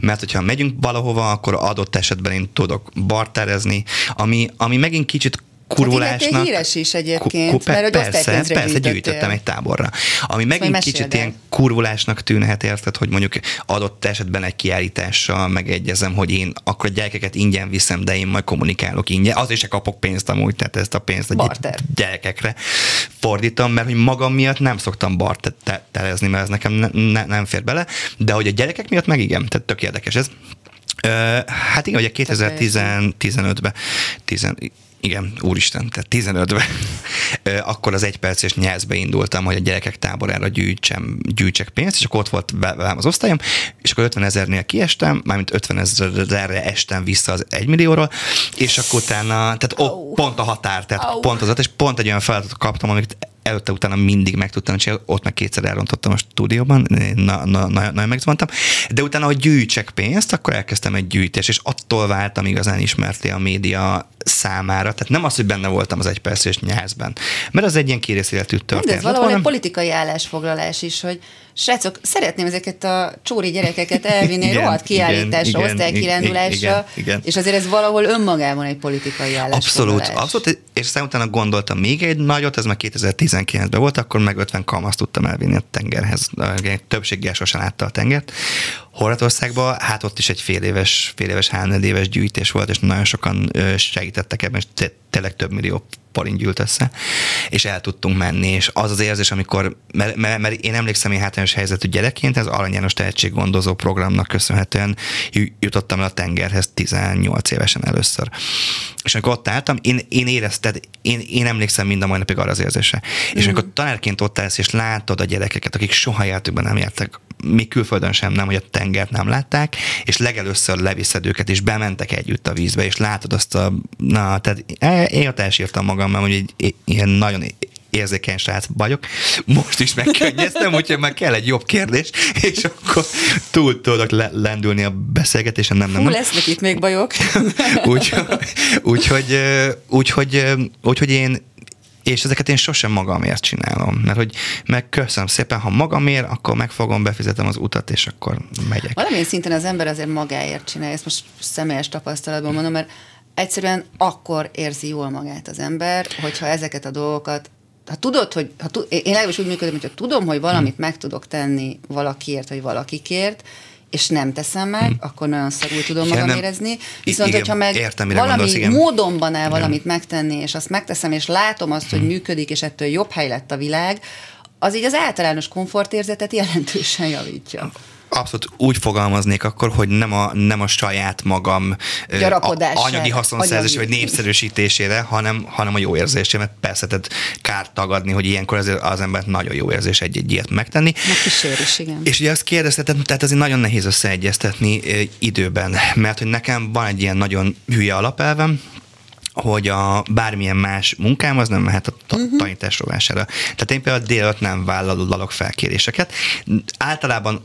mert hogyha megyünk valahova, akkor adott esetben én tudok barterezni, ami, ami megint kicsit kurulásnak. Hát híres is egyébként, ku, ku, mert hogy persze, persze, gyűjtöttem egy táborra. Ami megint kicsit ilyen kurvulásnak tűnhet, érted, hogy mondjuk adott esetben egy kiállítással megegyezem, hogy én akkor a gyerekeket ingyen viszem, de én majd kommunikálok ingyen. Azért se kapok pénzt amúgy, tehát ezt a pénzt a Barter. gyerekekre fordítom, mert hogy magam miatt nem szoktam barterezni, mert ez nekem ne, ne, nem fér bele, de hogy a gyerekek miatt meg igen, tehát tök érdekes ez. Hát igen, ugye 2015-ben, igen, úristen, tehát 15-ben, akkor az egyperces nyelzbe indultam, hogy a gyerekek táborára gyűjtsem, gyűjtsek pénzt, és akkor ott volt velem az osztályom, és akkor 50 ezernél kiestem, mármint 50 ezerre estem vissza az 1 millióról, és akkor utána, tehát oh. pont a határ, tehát oh. pont az, és pont egy olyan feladatot kaptam, amit előtte utána mindig meg tudtam csinálni, ott meg kétszer elrontottam a stúdióban, na, na, na, nagyon de utána, hogy gyűjtsek pénzt, akkor elkezdtem egy gyűjtés, és attól váltam igazán ismerté a média számára, tehát nem az, hogy benne voltam az egyperces nyelzben, mert az egy ilyen kérészéletű történet. De ez valahol egy politikai állásfoglalás is, hogy srácok, szeretném ezeket a csóri gyerekeket elvinni egy rohadt kiállításra, osztálykirándulásra, és azért ez valahol önmagában egy politikai állásfoglalás. Abszolút, abszolút, és utána gondoltam még egy nagyot, ez már 2019-ben volt, akkor meg 50 kalmaszt tudtam elvinni a tengerhez. Többséggel sosem látta a tengert. Horvátországban, hát ott is egy fél éves, fél éves, három éves gyűjtés volt, és nagyon sokan segítettek ebben, és tényleg több millió porint gyűlt össze, és el tudtunk menni, és az az érzés, amikor, mert, mert, mert én emlékszem, én hátrányos helyzetű gyerekként, ez Arany János tehetséggondozó programnak köszönhetően jutottam el a tengerhez 18 évesen először. És amikor ott álltam, én, én éreztem, én, én emlékszem mind a mai napig arra az érzésre. És mm. amikor tanárként ott állsz, és látod a gyerekeket, akik soha életükben nem értek, mi külföldön sem nem, hogy a tengert nem látták, és legelőször leviszed őket, és bementek együtt a vízbe, és látod azt a, na, tehát én ott elsírtam magam, mert hogy egy ilyen nagyon érzékeny srác vagyok. Most is megkönnyeztem, úgyhogy már kell egy jobb kérdés, és akkor túl tudok le- lendülni a beszélgetésen. Nem, nem, Hú, nem. lesznek itt még bajok. úgyhogy, úgyhogy, úgyhogy, úgyhogy én és ezeket én sosem magamért csinálom, mert hogy megköszönöm szépen, ha magamért, akkor megfogom, befizetem az utat, és akkor megyek. Valamilyen szinten az ember azért magáért csinálja, ezt most személyes tapasztalatban mondom, mert egyszerűen akkor érzi jól magát az ember, hogyha ezeket a dolgokat ha tudod, hogy ha tud, én legalábbis úgy működöm, hogy tudom, hogy valamit meg tudok tenni valakiért, vagy valakikért, és nem teszem meg, hmm. akkor nagyon szarul tudom magam nem, érezni. Viszont, igen, hogyha meg értem, valami gondolsz, igen. módonban el valamit igen. megtenni, és azt megteszem, és látom azt, hogy hmm. működik, és ettől jobb hely lett a világ, az így az általános komfortérzetet jelentősen javítja abszolút úgy fogalmaznék akkor, hogy nem a, nem a saját magam a, anyagi haszonszerzés vagy népszerűsítésére, hanem, hanem a jó érzésére, mert persze tehát kár tagadni, hogy ilyenkor az, az embert nagyon jó érzés egy-egy ilyet megtenni. Megkísér is, igen. És ugye azt kérdezted, tehát azért nagyon nehéz összeegyeztetni időben, mert hogy nekem van egy ilyen nagyon hülye alapelvem, hogy a bármilyen más munkám az nem mehet a uh-huh. tanítás rovására. Tehát én például délután nem vállalok felkéréseket. Általában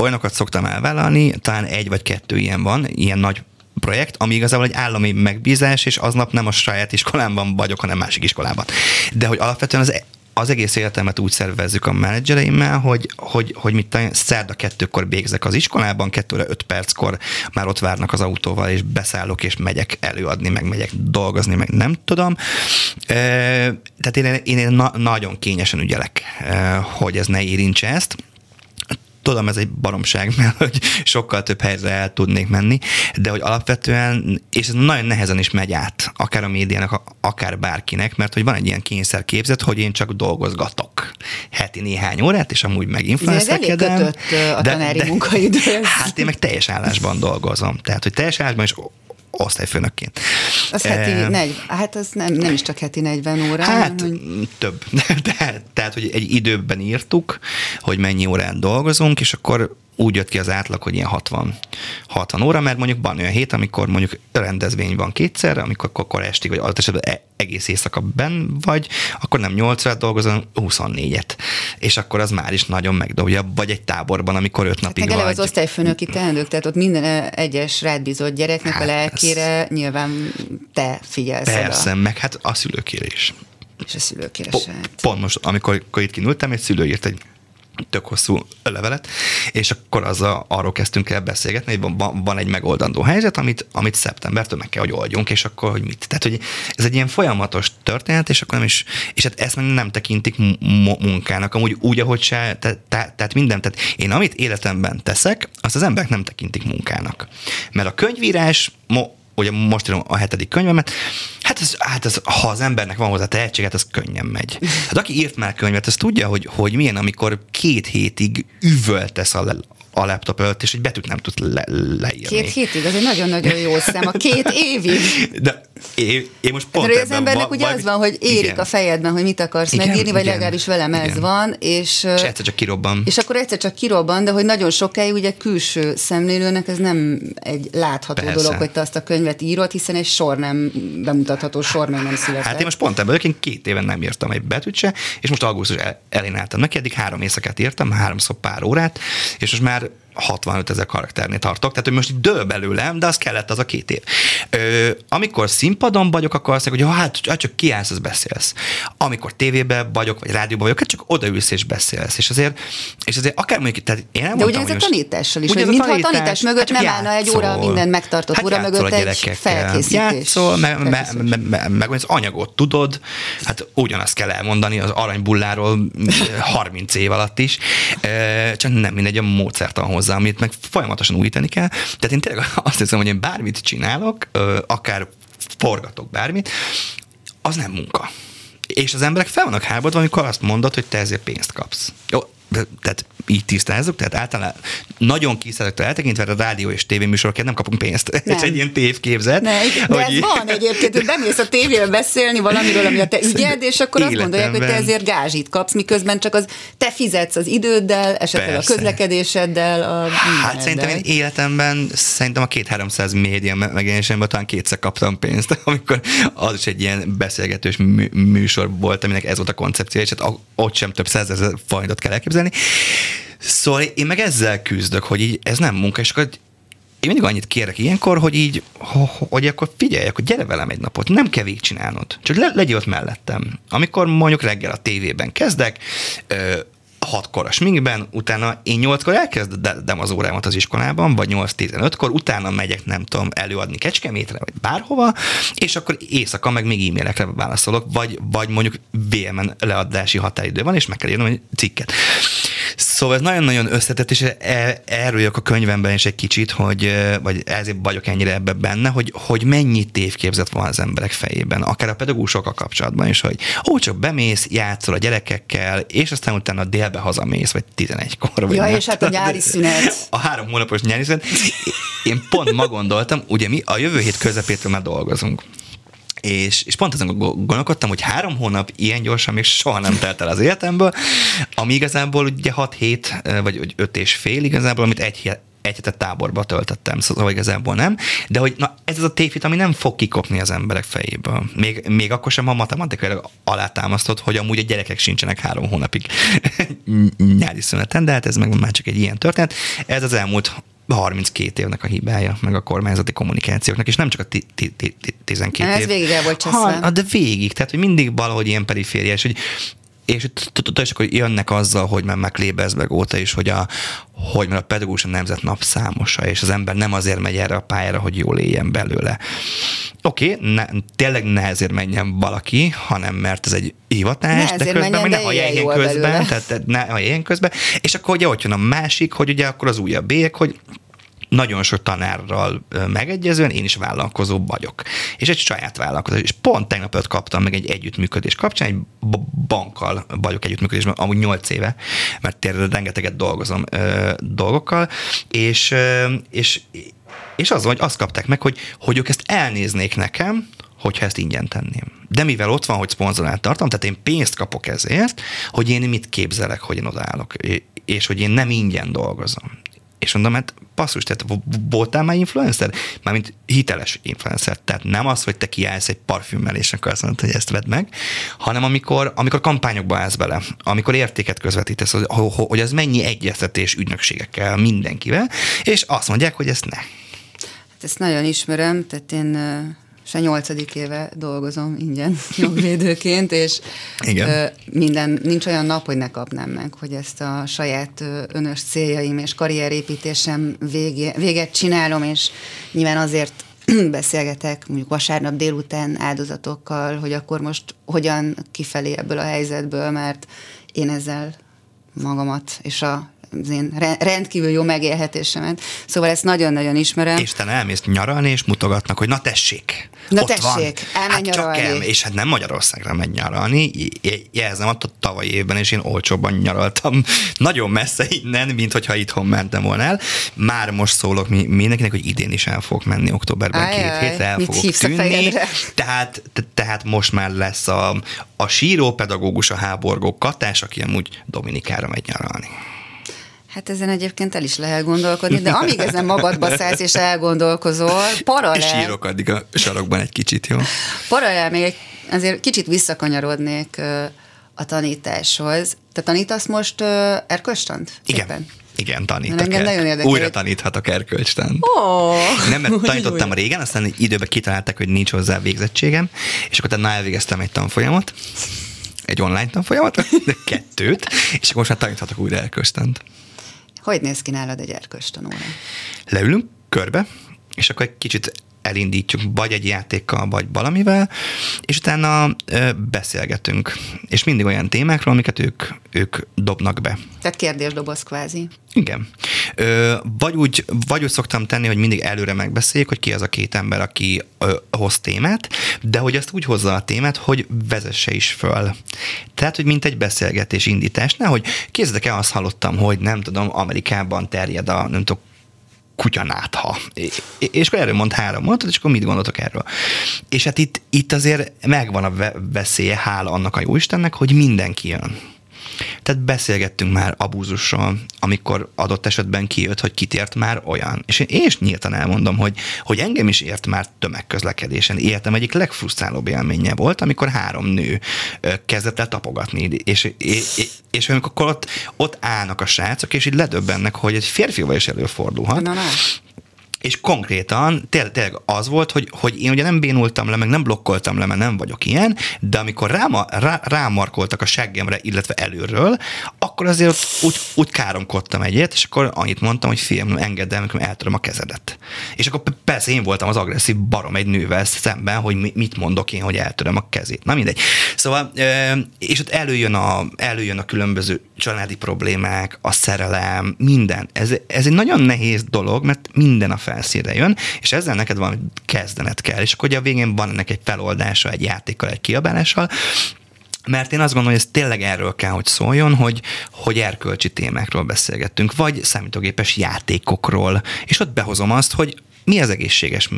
olyanokat szoktam elvállalni, talán egy vagy kettő ilyen van, ilyen nagy projekt, ami igazából egy állami megbízás, és aznap nem a saját iskolámban vagyok, hanem másik iskolában. De hogy alapvetően az az egész életemet úgy szervezzük a menedzsereimmel, hogy, hogy, hogy mit szerda kettőkor végzek az iskolában, kettőre öt perckor már ott várnak az autóval, és beszállok, és megyek előadni, meg megyek dolgozni, meg nem tudom. Tehát én, én na, nagyon kényesen ügyelek, hogy ez ne érintse ezt tudom, ez egy baromság, mert hogy sokkal több helyre el tudnék menni, de hogy alapvetően, és ez nagyon nehezen is megy át, akár a médiának, akár bárkinek, mert hogy van egy ilyen kényszer képzet, hogy én csak dolgozgatok heti néhány órát, és amúgy meginfluencerkedem. Ez elég a tanári de, de, munkaidő. Hát én meg teljes állásban dolgozom. Tehát, hogy teljes állásban is osztályfőnökként. Az heti e, 40, hát az nem, nem is csak heti 40 óra. Hát hanem, hogy... több. De, tehát, hogy egy időben írtuk, hogy mennyi órán dolgozunk, és akkor úgy jött ki az átlag, hogy ilyen 60, 60 óra, mert mondjuk van olyan hét, amikor mondjuk rendezvény van kétszer, amikor akkor estig, vagy adott esetben e- egész éjszaka ben vagy, akkor nem 8 órát dolgozom, 24-et. És akkor az már is nagyon megdobja, vagy egy táborban, amikor 5 napig hát vagy. az osztályfőnöki teendők, tehát ott minden e- egyes rád bizott gyereknek hát a lelkére ez... nyilván te figyelsz Persze, meg hát a szülőkérés. És a szülőkérés. Po- pont most, amikor, amikor itt kinültem, egy szülő írt egy tök hosszú levelet, és akkor az a, arról kezdtünk el beszélgetni, hogy van, van egy megoldandó helyzet, amit, amit szeptembertől meg kell, hogy oldjunk, és akkor, hogy mit. Tehát, hogy ez egy ilyen folyamatos történet, és akkor nem is, és hát ezt nem tekintik munkának, amúgy úgy, ahogy se, te, te, tehát minden, tehát én amit életemben teszek, azt az emberek nem tekintik munkának. Mert a könyvírás, mo, ugye most írom a hetedik könyvemet, hát, ez, hát ez, ha az embernek van hozzá tehetséget, az könnyen megy. Hát aki írt már könyvet, az tudja, hogy, hogy milyen, amikor két hétig üvöltesz a, a laptop előtt, és egy betűt nem tud le, leírni. Két hétig, az egy nagyon-nagyon jó szem. A két évig. De én, én most pont De az embernek va, ugye az van, hogy érik igen. a fejedben, hogy mit akarsz igen, megírni, vagy igen, legalábbis velem igen. ez van. És, és egyszer csak kirobban. És akkor egyszer csak kirobban, de hogy nagyon sokáig ugye külső szemlélőnek ez nem egy látható Persze. dolog, hogy te azt a könyvet írod, hiszen egy sor nem bemutatható, sor még nem született. Hát én most pont ebből, én két éven nem írtam egy betűt se, és most augusztus elén álltam neki, eddig három éjszakát írtam, háromszor pár órát, és most már 65 ezer karakternél tartok, tehát hogy most itt dől belőlem, de az kellett az a két év. Ö, amikor színpadon vagyok, akkor azt mondják, hogy hát, hát csak kiállsz, az beszélsz. Amikor tévében vagyok, vagy rádióban vagyok, hát csak odaülsz és beszélsz. És azért, és azért akár mondjuk, tehát én nem De ugye ez a tanítással is, hogy mintha a tanítás mögött hát nem állna egy óra minden megtartott hát óra mögött egy felkészítés. Játszol, meg, me, me, me, meg az anyagot tudod, hát ugyanazt kell elmondani az aranybulláról 30 év alatt is, csak nem mindegy a módszertan hozzá, amit meg folyamatosan újítani kell. Tehát én tényleg azt hiszem, hogy én bármit csinálok, akár forgatok bármit, az nem munka. És az emberek fel vannak háborodva, amikor azt mondod, hogy te ezért pénzt kapsz. Jó, tehát így tisztázzuk, tehát általában nagyon kiszerektől eltekintve a rádió és tévéműsorokért nem kapunk pénzt. Nem. Ez egy ilyen tévképzet. Ne, de hogy... ez van egyébként, hogy bemész a tévébe beszélni valamiről, ami a te ügyed, és akkor azt gondolják, hogy te ezért gázsit kapsz, miközben csak az te fizetsz az időddel, esetleg Persze. a közlekedéseddel. A hát szerintem én életemben szerintem a két-háromszáz média megjelenésemben talán kétszer kaptam pénzt, amikor az is egy ilyen beszélgetős műsor volt, aminek ez volt a koncepció, és hát ott sem több százezer forintot kell elképzelni, elképzelni. Szóval én meg ezzel küzdök, hogy így ez nem munka, és akkor én mindig annyit kérek ilyenkor, hogy így, hogy akkor figyelj, akkor gyere velem egy napot, nem kell végigcsinálnod, csak le, legyél ott mellettem. Amikor mondjuk reggel a tévében kezdek, hatkor a sminkben, utána én nyolckor elkezdem az órámat az iskolában, vagy 8-15-kor, utána megyek, nem tudom, előadni Kecskemétre, vagy bárhova, és akkor éjszaka meg még e-mailekre válaszolok, vagy, vagy mondjuk VMN leadási határidő van, és meg kell írnom egy cikket. Szóval ez nagyon-nagyon összetett, és e, erről a könyvemben is egy kicsit, hogy, vagy ezért vagyok ennyire ebbe benne, hogy, hogy mennyi tévképzet van az emberek fejében, akár a pedagógusokkal kapcsolatban is, hogy ó, csak bemész, játszol a gyerekekkel, és aztán utána délbe hazamész, vagy 11-kor. Vagy ja, és hát a nyári szünet. A három hónapos nyári szünet. Én pont ma gondoltam, ugye mi a jövő hét közepétől már dolgozunk. És, és pont azon gondolkodtam, hogy három hónap ilyen gyorsan még soha nem telt el az életemből, ami igazából ugye 6 hét, vagy 5 és fél igazából, amit egy, egy hetet táborba töltöttem, szóval igazából nem, de hogy na, ez az a tévhit, ami nem fog kikopni az emberek fejéből. Még, még akkor sem, ha matematikailag alátámasztott, hogy amúgy a gyerekek sincsenek három hónapig nyári szüneten, de hát ez meg már csak egy ilyen történet. Ez az elmúlt 32 évnek a hibája, meg a kormányzati kommunikációknak, és nem csak a 12 év. Ez végig el volt ha, De végig, tehát hogy mindig valahogy ilyen perifériás, hogy és tudod, és akkor jönnek azzal, hogy már McLean óta is, hogy a, hogy mert a pedagógus a nemzet napszámosa, és az ember nem azért megy erre a pályára, hogy jól éljen belőle. Oké, okay, ne, tényleg ne ezért menjen valaki, hanem mert ez egy hivatás, de közben menjen, ne hallják közben, tehát, tehát ne hallják közben, és akkor ugye ott jön a másik, hogy ugye akkor az újabb bélyek, hogy nagyon sok tanárral megegyezően én is vállalkozó vagyok. És egy saját vállalkozás. És pont tegnap öt kaptam meg egy együttműködés kapcsán, egy bankkal vagyok együttműködésben, amúgy nyolc éve, mert tényleg rengeteget dolgozom ö, dolgokkal, és, ö, és, és az, hogy azt kapták meg, hogy, hogy ők ezt elnéznék nekem, hogyha ezt ingyen tenném. De mivel ott van, hogy szponzorált tartom, tehát én pénzt kapok ezért, hogy én mit képzelek, hogy én odaállok, és hogy én nem ingyen dolgozom. És mondom, hát passzus, tehát voltál már influencer? Mármint hiteles influencer. Tehát nem az, hogy te kiállsz egy parfümmel, és akkor azt mondod, hogy ezt vedd meg, hanem amikor, amikor kampányokba állsz bele, amikor értéket közvetítesz, hogy az mennyi egyeztetés ügynökségekkel, mindenkivel, és azt mondják, hogy ezt ne. Hát ezt nagyon ismerem, tehát én és a nyolcadik éve dolgozom ingyen jogvédőként, és Igen. minden, nincs olyan nap, hogy ne kapnám meg, hogy ezt a saját önös céljaim és karrierépítésem vége, véget csinálom, és nyilván azért beszélgetek mondjuk vasárnap délután áldozatokkal, hogy akkor most hogyan kifelé ebből a helyzetből, mert én ezzel magamat és a az én rendkívül jó megélhetésemet. Szóval ezt nagyon-nagyon ismerem. És te elmész nyaralni, és mutogatnak, hogy na tessék, Na ott tessék, van. hát nyaralni. Csak el, és hát nem Magyarországra megy nyaralni, jelzem, a tavaly évben, és én olcsóban nyaraltam nagyon messze innen, mint hogyha itthon mentem volna el. Már most szólok mindenkinek, hogy idén is el fogok menni októberben Ajaj, két hétre, el fogok tűnni. Tehát, tehát most már lesz a, a sírópedagógus, a háborgó katás, aki amúgy Dominikára megy nyaralni. Hát ezen egyébként el is lehet gondolkodni, de amíg ezen magadba szállsz és elgondolkozol, paralel... És írok addig a sarokban egy kicsit, jó? Paralel még azért kicsit visszakanyarodnék a tanításhoz. Te tanítasz most erkölcstant? Igen. Éppen? Igen, tanítok. Engem nagyon érdekel. Újra taníthatok erkölcstant. Oh, nem, mert tanítottam régen, aztán egy időben kitalálták, hogy nincs hozzá végzettségem, és akkor utána elvégeztem egy tanfolyamot, egy online tanfolyamot, de kettőt, és akkor most már taníthatok újra erkölcstant. Hogy néz ki nálad egy erkölcstanóra? Leülünk körbe, és akkor egy kicsit elindítjuk vagy egy játékkal, vagy valamivel, és utána beszélgetünk. És mindig olyan témákról, amiket ők, ők dobnak be. Tehát kérdésdoboz kvázi. Igen. Ö, vagy, úgy, vagy úgy szoktam tenni, hogy mindig előre megbeszéljük, hogy ki az a két ember, aki ö, hoz témát, de hogy azt úgy hozza a témát, hogy vezesse is föl. Tehát, hogy mint egy beszélgetés indítás, hogy kézzedek el, azt hallottam, hogy nem tudom, Amerikában terjed a, nem tudom, kutyanátha. És akkor erről mond három mondatot, és akkor mit gondoltok erről? És hát itt, itt azért megvan a veszélye, hála annak a Jóistennek, hogy mindenki jön. Tehát beszélgettünk már abúzusról, amikor adott esetben kijött, hogy kitért már olyan. És én is nyíltan elmondom, hogy, hogy engem is ért már tömegközlekedésen. Életem egyik legfrusztrálóbb élménye volt, amikor három nő kezdett el tapogatni. És, és, és amikor ott, ott állnak a srácok, és így ledöbbennek, hogy egy férfival is előfordulhat. Na, na és konkrétan tényleg, tényleg az volt, hogy, hogy én ugye nem bénultam le, meg nem blokkoltam le, mert nem vagyok ilyen, de amikor ráma, rá, rámarkoltak a seggemre, illetve előről, akkor azért úgy, úgy káromkodtam egyet, és akkor annyit mondtam, hogy fiam, engedd el, amikor eltöröm a kezedet. És akkor persze én voltam az agresszív barom egy nővel szemben, hogy mit mondok én, hogy eltöröm a kezét. Na mindegy. Szóval, és ott előjön a, előjön a különböző családi problémák, a szerelem, minden. Ez, ez egy nagyon nehéz dolog, mert minden a felszínre jön, és ezzel neked valami kezdenet kell, és akkor ugye a végén van ennek egy feloldása, egy játékkal, egy kiabálással, mert én azt gondolom, hogy ez tényleg erről kell, hogy szóljon, hogy, hogy erkölcsi témákról beszélgettünk, vagy számítógépes játékokról, és ott behozom azt, hogy mi az egészséges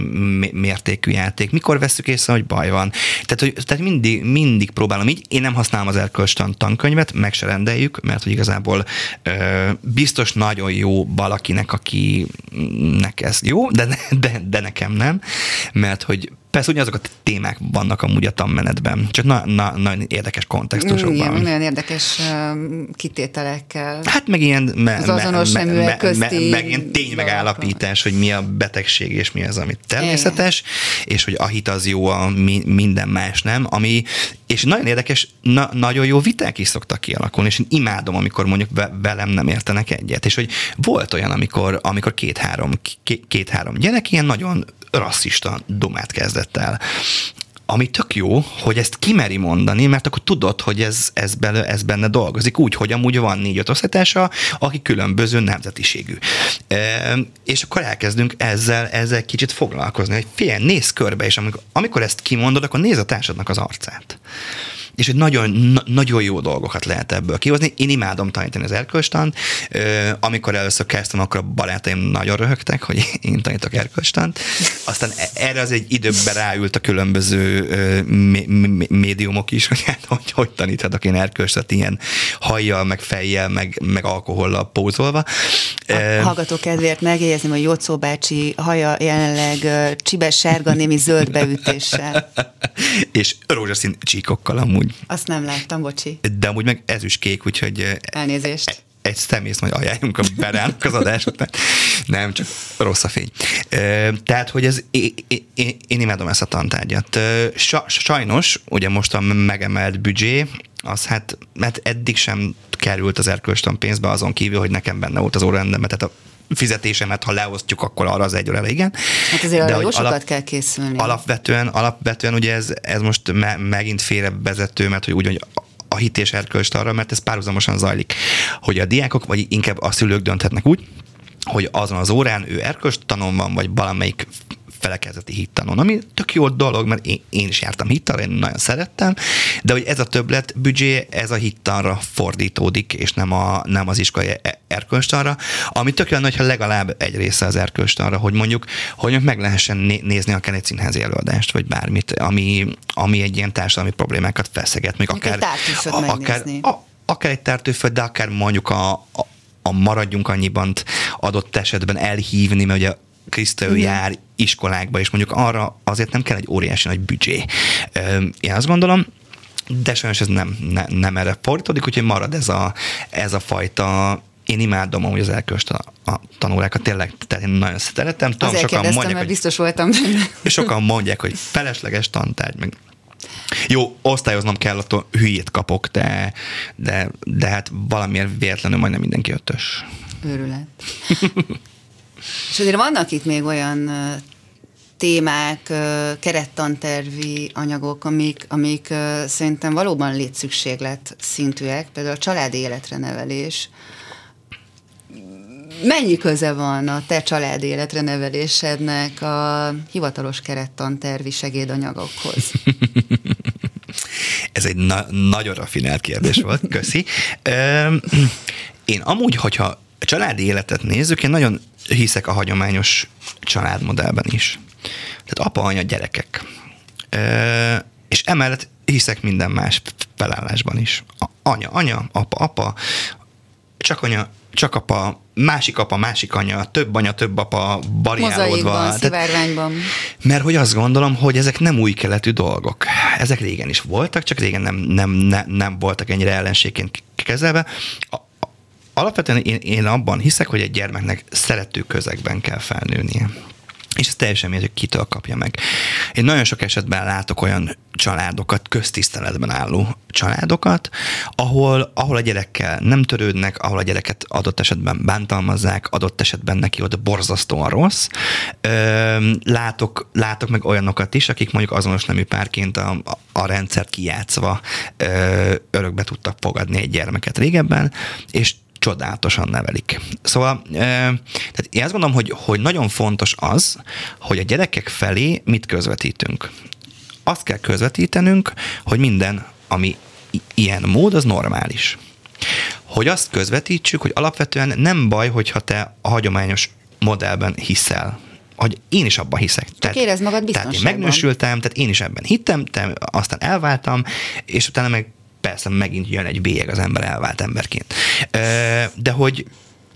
mértékű játék, mikor veszük észre, hogy baj van. Tehát, hogy, tehát mindig, mindig próbálom így, én nem használom az erkölcstan tankönyvet, meg se rendeljük, mert hogy igazából ö, biztos nagyon jó valakinek, akinek ez jó, de, de, de nekem nem, mert hogy Persze ugyanazok a témák vannak amúgy a tanmenetben, csak na, na, nagyon érdekes kontextusokban. Igen, nagyon érdekes kitételekkel. Hát meg ilyen me, az azonos me, me, me, me, meg ilyen ténymegállapítás, hogy mi a betegség és mi az, amit természetes, Igen. és hogy a hit az jó, a mi, minden más nem, ami, és nagyon érdekes, na, nagyon jó viták is szoktak kialakulni, és én imádom, amikor mondjuk velem nem értenek egyet, és hogy volt olyan, amikor, amikor két-három két-három gyerek ilyen nagyon rasszista domát kezdett el ami tök jó, hogy ezt kimeri mondani, mert akkor tudod, hogy ez, ez, bele, ez benne dolgozik, úgy, hogy amúgy van négy-öt osztálytársa, aki különböző nemzetiségű. E, és akkor elkezdünk ezzel, ezzel kicsit foglalkozni, hogy figyelj, nézz körbe, és amikor, amikor ezt kimondod, akkor nézz a társadnak az arcát és hogy nagyon, na, nagyon jó dolgokat lehet ebből kihozni. Én imádom tanítani az erkölcstant. Amikor először kezdtem, akkor a barátaim nagyon röhögtek, hogy én tanítok erkölcstant. Aztán e, erre az egy időben ráült a különböző médiumok is, hogy hát, hogy, hogy taníthatok én erkölcstant ilyen hajjal, meg fejjel, meg, meg alkohollal pózolva. A hallgató kedvéért megjegyezném, hogy Jocó bácsi haja jelenleg csibes sárga némi zöld beütéssel. és rózsaszín csíkokkal amúgy amúgy. Azt nem láttam, bocsi. De amúgy meg ezüst kék, úgyhogy... Eh, Elnézést. Egy, egy szemész majd ajánljunk a berának az adás után. Nem, csak rossz a fény. Tehát, hogy ez, én, én, imádom ezt a tantárgyat. Sajnos, ugye most a megemelt büdzsé, az hát, mert eddig sem került az erkölcstan pénzbe, azon kívül, hogy nekem benne volt az órarendemben, tehát a fizetésemet, ha leosztjuk, akkor arra az egy órára igen. Hát azért De, arra jó sokat alap, kell készülni. Alapvetően, alapvetően ugye ez, ez most me, megint félrevezető, mert hogy úgy, hogy a hit és erkölcst arra, mert ez párhuzamosan zajlik, hogy a diákok, vagy inkább a szülők dönthetnek úgy, hogy azon az órán ő erkölcst tanon van, vagy valamelyik felekezeti hittanon, ami tök jó dolog, mert én, én is jártam hittal, én nagyon szerettem, de hogy ez a többlet büdzsé, ez a hittanra fordítódik, és nem, a, nem az iskolai e- erkölcstanra, ami tök jó, hogyha legalább egy része az erkölcstanra, hogy mondjuk, hogy meg lehessen nézni akár egy színházi előadást, vagy bármit, ami, ami egy ilyen társadalmi problémákat feszeget, még akár, a, akár, a, akár egy tártőföld, de akár mondjuk a, a a maradjunk annyiban adott esetben elhívni, mert ugye Kriszta ő jár iskolákba, és mondjuk arra azért nem kell egy óriási nagy büdzsé. Én azt gondolom, de sajnos ez nem, ne, nem erre fordítódik, úgyhogy marad ez a, ez a fajta én imádom hogy az elköst a, a tanórákat, tényleg, tehát én nagyon szeretem. Tudom, Azért sokan mondják, mert hogy, biztos voltam benne. Sokan mondják, hogy felesleges tantárgy, meg jó, osztályoznom kell, attól hülyét kapok, de, de, de hát valamiért véletlenül majdnem mindenki ötös. Őrület. És azért vannak itt még olyan témák, kerettantervi anyagok, amik, amik szerintem valóban létszükséglet szintűek, például a családi életre nevelés. Mennyi köze van a te család életre nevelésednek a hivatalos kerettantervi segédanyagokhoz? Ez egy na- nagyon rafinált kérdés volt, köszi. Én amúgy, hogyha családi életet nézzük, én nagyon hiszek a hagyományos családmodellben is. Tehát apa, anya, gyerekek. És emellett hiszek minden más felállásban is. A, anya, anya, apa, apa, csak anya, csak apa, másik apa, másik anya, több anya, több apa, variálódva. Szivárványban. Mert hogy azt gondolom, hogy ezek nem új keletű dolgok. Ezek régen is voltak, csak régen nem, nem, nem, nem voltak ennyire ellenségként kezelve. A, alapvetően én, én abban hiszek, hogy egy gyermeknek szerető közegben kell felnőnie. És ez teljesen mindegy, hogy kitől kapja meg. Én nagyon sok esetben látok olyan családokat, köztiszteletben álló családokat, ahol, ahol a gyerekkel nem törődnek, ahol a gyereket adott esetben bántalmazzák, adott esetben neki ott borzasztóan rossz. Látok, látok meg olyanokat is, akik mondjuk azonos nemű párként a, a rendszert kijátszva örökbe tudtak fogadni egy gyermeket régebben, és csodálatosan nevelik. Szóval tehát én azt gondolom, hogy, hogy nagyon fontos az, hogy a gyerekek felé mit közvetítünk. Azt kell közvetítenünk, hogy minden, ami ilyen mód, az normális. Hogy azt közvetítsük, hogy alapvetően nem baj, hogyha te a hagyományos modellben hiszel hogy én is abban hiszek. Csak tehát, érezd magad biztonságban. Tehát én megnősültem, tehát én is ebben hittem, te, aztán elváltam, és utána meg persze megint jön egy bélyeg az ember elvált emberként. De hogy,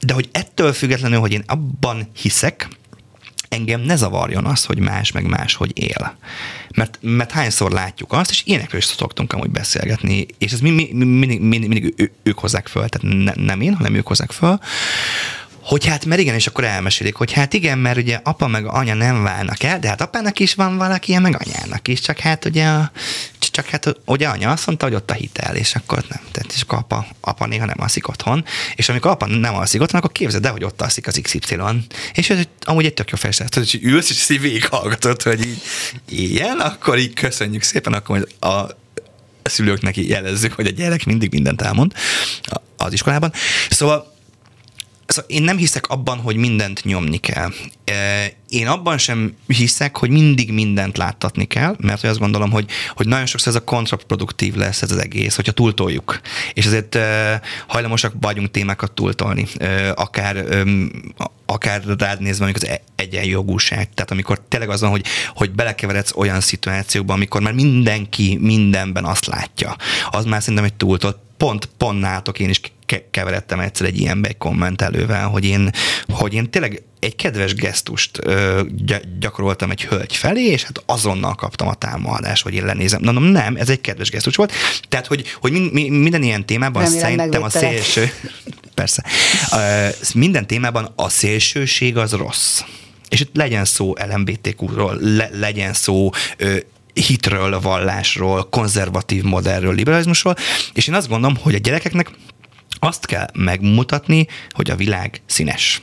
de hogy ettől függetlenül, hogy én abban hiszek, engem ne zavarjon az, hogy más meg más, hogy él. Mert, mert hányszor látjuk azt, és ilyenekről is szoktunk amúgy beszélgetni, és ez mindig, mindig, mindig, mindig ők hozzák föl, tehát ne, nem én, hanem ők hozzák föl, hogy hát, mert igen, és akkor elmesélik, hogy hát igen, mert ugye apa meg anya nem válnak el, de hát apának is van valaki, meg anyának is, csak hát ugye, csak hát ugye anya azt mondta, hogy ott a hitel, és akkor nem, tehát és akkor apa, apa néha nem alszik otthon, és amikor apa nem alszik otthon, akkor képzeld el, hogy ott alszik az XY, és ez amúgy egy tök jó fejszer, hogy ülsz, és szívéig hallgatod, hogy így ilyen, akkor így köszönjük szépen, akkor a szülőknek jelezzük, hogy a gyerek mindig mindent elmond az iskolában. Szóval Szóval én nem hiszek abban, hogy mindent nyomni kell. Én abban sem hiszek, hogy mindig mindent láttatni kell, mert azt gondolom, hogy, hogy nagyon sokszor ez a kontraproduktív lesz ez az egész, hogyha túltoljuk. És ezért hajlamosak vagyunk témákat túltolni. Akár, akár rád nézve mondjuk az e-, egyenjogúság. Tehát amikor tényleg az van, hogy, hogy belekeveredsz olyan szituációkba, amikor már mindenki mindenben azt látja. Az már szerintem egy túltolt pont, pont nátok én is keveredtem egyszer egy ilyenbe egy kommentelővel, hogy én, hogy én tényleg egy kedves gesztust ö, gyakoroltam egy hölgy felé, és hát azonnal kaptam a támadást, hogy én lenézem. Na, nem, ez egy kedves gesztus volt. Tehát, hogy, hogy min, min, minden ilyen témában Remélem szerintem a szélső... Persze. Ö, minden témában a szélsőség az rossz. És itt legyen szó LMBTQ-ról, le, legyen szó ö, hitről, vallásról, konzervatív modellről, liberalizmusról, és én azt gondolom, hogy a gyerekeknek azt kell megmutatni, hogy a világ színes.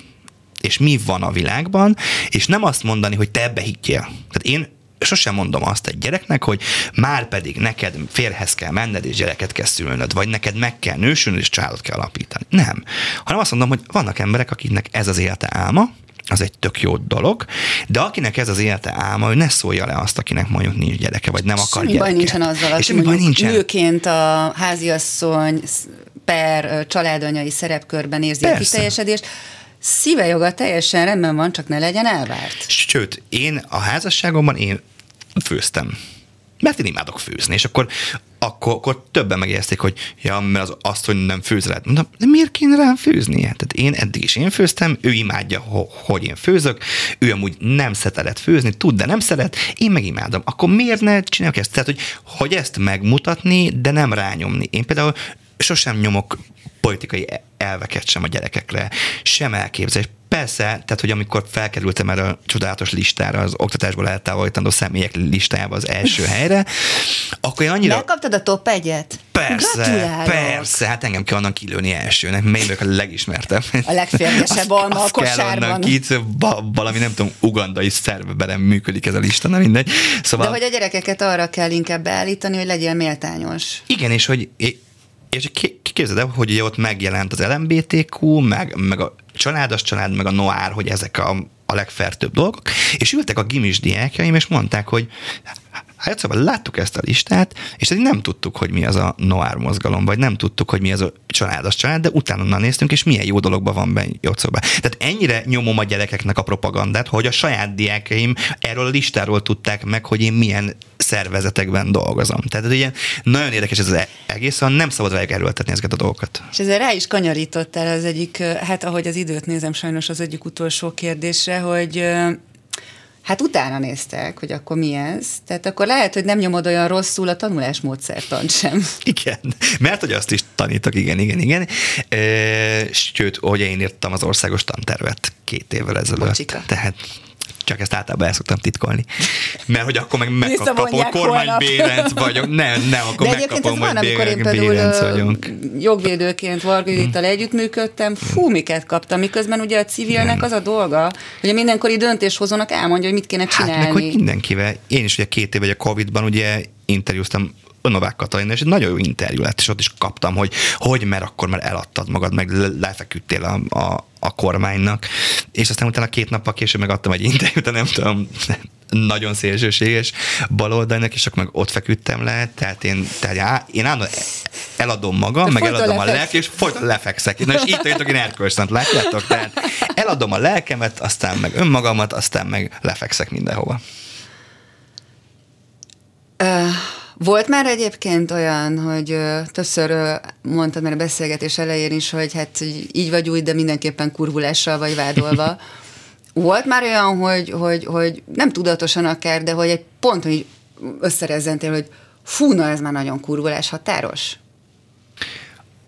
És mi van a világban, és nem azt mondani, hogy te ebbe higgyél. Tehát én sosem mondom azt egy gyereknek, hogy már pedig neked férhez kell menned, és gyereket kell szülnöd, vagy neked meg kell nősülnöd, és családot kell alapítani. Nem. Hanem azt mondom, hogy vannak emberek, akiknek ez az élete álma, az egy tök jó dolog, de akinek ez az élete álma, ő ne szólja le azt, akinek mondjuk nincs gyereke, vagy nem akar semmi gyereket. baj nincsen azzal, hogy mondjuk nincsen. nőként a háziasszony per családanyai szerepkörben érzi Persze. a kiteljesedést, szíve joga teljesen rendben van, csak ne legyen elvárt. Sőt, én a házasságomban én főztem. Mert én imádok főzni, és akkor akkor, akkor többen megérezték, hogy ja, mert az, azt, hogy nem főz. Mondom, de miért kéne rám főznie? Tehát én eddig is én főztem, ő imádja, hogy én főzök, ő amúgy nem szeret főzni, tud, de nem szeret, én meg imádom. Akkor miért ne csináljuk ezt? Tehát, hogy, hogy ezt megmutatni, de nem rányomni. Én például sosem nyomok politikai elveket sem a gyerekekre, sem elképzelés. Persze, tehát, hogy amikor felkerültem erre a csodálatos listára, az oktatásból eltávolítandó személyek listájába az első helyre, akkor én annyira... Megkaptad a top egyet? Persze, persze, hát engem kell onnan kilőni elsőnek, mert én a legismertebb. A legférgesebb alma a kosárban. Kit, valami nem tudom, ugandai szerveben működik ez a lista, nem mindegy. Szóval... De hogy a gyerekeket arra kell inkább beállítani, hogy legyél méltányos. Igen, és hogy és képzeld el, hogy ugye ott megjelent az LMBTQ, meg, meg a családos család, meg a noár, hogy ezek a, a legfertőbb dolgok, és ültek a gimis diákjaim, és mondták, hogy Hát szóval láttuk ezt a listát, és eddig nem tudtuk, hogy mi az a noir mozgalom, vagy nem tudtuk, hogy mi az a családos család, de utána néztünk, és milyen jó dologban van benne Jocóban. Tehát ennyire nyomom a gyerekeknek a propagandát, hogy a saját diákeim erről a listáról tudták meg, hogy én milyen szervezetekben dolgozom. Tehát ilyen nagyon érdekes ez az e- egész, szóval nem szabad rájuk erőltetni ezeket a dolgokat. És ezzel rá is kanyarítottál az egyik, hát ahogy az időt nézem sajnos az egyik utolsó kérdésre, hogy Hát utána néztek, hogy akkor mi ez. Tehát akkor lehet, hogy nem nyomod olyan rosszul a tanulásmódszertant sem. Igen, mert hogy azt is tanítok, igen, igen, igen. E, sőt, hogy én írtam az országos tantervet két évvel ezelőtt. Bocsika. Tehát csak ezt általában el szoktam titkolni. Mert hogy akkor meg megkapom, hogy kormánybérenc vagyok. Nem, nem, akkor De megkapom, hogy amikor én például vagyunk. jogvédőként Vargődittal hmm. együttműködtem, fú, miket kaptam, miközben ugye a civilnek az a dolga, hogy a mindenkori döntéshozónak elmondja, hogy mit kéne csinálni. Hát meg, hogy mindenkivel. Én is ugye két éve a Covid-ban ugye interjúztam Novák Katalin, és egy nagyon jó interjú lett, és ott is kaptam, hogy hogy, mert akkor már eladtad magad, meg lefeküdtél a, a, a kormánynak, és aztán utána két nappal később megadtam egy interjút, nem tudom, nagyon szélsőséges baloldalnak, és akkor meg ott feküdtem le, tehát én, tehát á, én állandóan eladom magam, De meg eladom lefeksz. a lelket, és folyt lefekszek. Na, és itt jöttök, én erkölcsönt, látjátok? Tehát eladom a lelkemet, aztán meg önmagamat, aztán meg lefekszek mindenhova. Uh volt már egyébként olyan, hogy ö, többször ö, mondtad már a beszélgetés elején is, hogy hát így vagy úgy, de mindenképpen kurvulással vagy vádolva. Volt már olyan, hogy, hogy, hogy nem tudatosan akár, de hogy egy pont, hogy összerezzentél, hogy fú, na ez már nagyon kurvulás határos?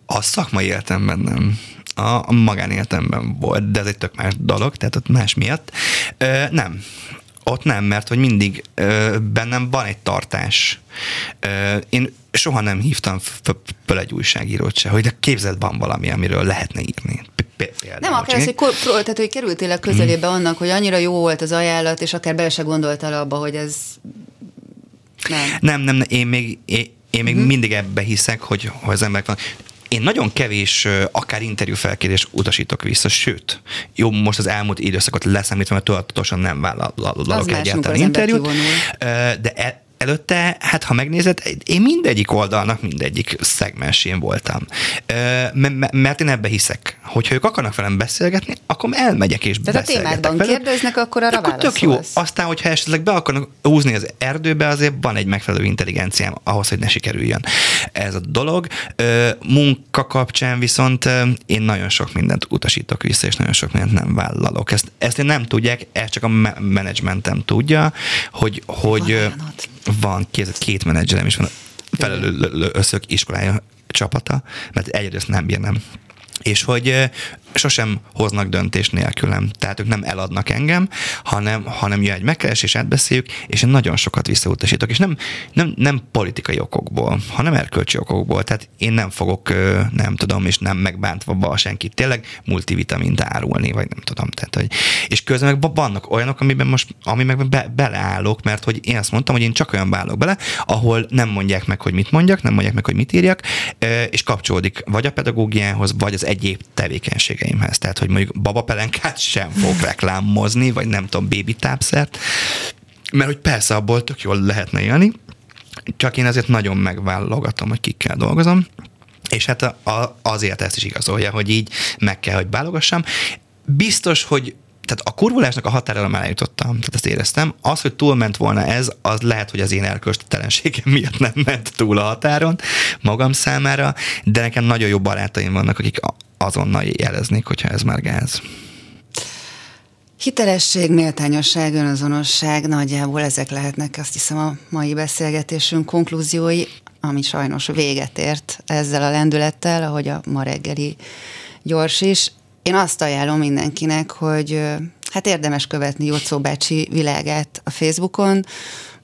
A szakmai életemben nem. A, a magánéletemben volt, de ez egy tök más dolog, tehát ott más miatt. Ö, nem. Ott nem, mert hogy mindig ö, bennem van egy tartás. Ö, én soha nem hívtam föl egy újságírót se, hogy de képzeld, van valami, amiről lehetne írni. Például. Nem akár az, hogy, kor, tehát, hogy kerültél a közelébe hmm. annak, hogy annyira jó volt az ajánlat, és akár bele se gondoltál abba, hogy ez nem. Nem, nem, én még, én, én még hmm. mindig ebbe hiszek, hogy, hogy az emberek van én nagyon kevés akár interjú felkérés utasítok vissza, sőt, jó, most az elmúlt időszakot leszámítva, mert tudatosan nem vállalok egyáltalán interjút, de e, előtte, hát ha megnézed, én mindegyik oldalnak mindegyik szegmensén voltam. Mert én ebbe hiszek, hogyha ők akarnak velem beszélgetni, akkor elmegyek és Tehát beszélgetek a témádban velük. kérdeznek, akkor arra akkor tök jó. Aztán, hogyha esetleg be akarnak húzni az erdőbe, azért van egy megfelelő intelligenciám ahhoz, hogy ne sikerüljön ez a dolog. Munka kapcsán viszont én nagyon sok mindent utasítok vissza, és nagyon sok mindent nem vállalok. Ezt, ezt én nem tudják, ezt csak a menedzsmentem tudja, hogy, hogy van két, két menedzserem is van, felelő iskolája csapata, mert egyrészt nem bírnám. És hogy sosem hoznak döntést nélkülem. Tehát ők nem eladnak engem, hanem, hanem jön egy megkeresés, átbeszéljük, és én nagyon sokat visszautasítok. És nem, nem, nem politikai okokból, hanem erkölcsi okokból. Tehát én nem fogok, nem tudom, és nem megbántva senkit tényleg multivitamint árulni, vagy nem tudom. Tehát, hogy, és közben meg vannak olyanok, amiben most, ami meg be, beleállok, mert hogy én azt mondtam, hogy én csak olyan válok bele, ahol nem mondják meg, hogy mit mondjak, nem mondják meg, hogy mit írjak, és kapcsolódik vagy a pedagógiához, vagy az egyéb tevékenysége gyerekeimhez. Tehát, hogy mondjuk babapelenkát sem fog reklámozni, vagy nem tudom, bébi tápszert, mert hogy persze abból tök jól lehetne élni, csak én azért nagyon megválogatom, hogy kikkel dolgozom, és hát a, a, azért ezt is igazolja, hogy így meg kell, hogy válogassam. Biztos, hogy tehát a kurvulásnak a határa már eljutottam, tehát ezt éreztem. Az, hogy túlment volna ez, az lehet, hogy az én elköstelenségem miatt nem ment túl a határon magam számára, de nekem nagyon jó barátaim vannak, akik azonnal jeleznék, hogyha ez már gáz. Hitelesség, méltányosság, önazonosság, nagyjából ezek lehetnek azt hiszem a mai beszélgetésünk konklúziói, ami sajnos véget ért ezzel a lendülettel, ahogy a ma reggeli gyors is. Én azt ajánlom mindenkinek, hogy hát érdemes követni Jocó bácsi világát a Facebookon,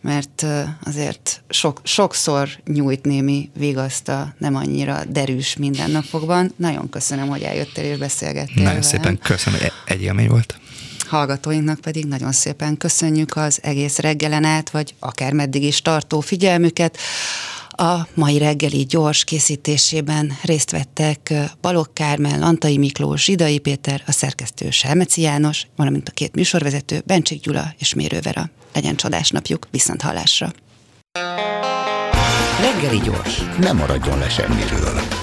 mert azért sok, sokszor nyújt némi vigaszt a nem annyira derűs mindennapokban. Nagyon köszönöm, hogy eljöttél és beszélgettél Nagyon velem. szépen köszönöm, hogy egy élmény volt. Hallgatóinknak pedig nagyon szépen köszönjük az egész reggelen át, vagy akár meddig is tartó figyelmüket. A mai reggeli gyors készítésében részt vettek Balogh Kármel, Lantai Miklós, Zsidai Péter, a szerkesztő Selmeci János, valamint a két műsorvezető Bencsik Gyula és Mérővera. Legyen csodás napjuk, viszont hallásra! Reggeli gyors, nem maradjon le semmiről.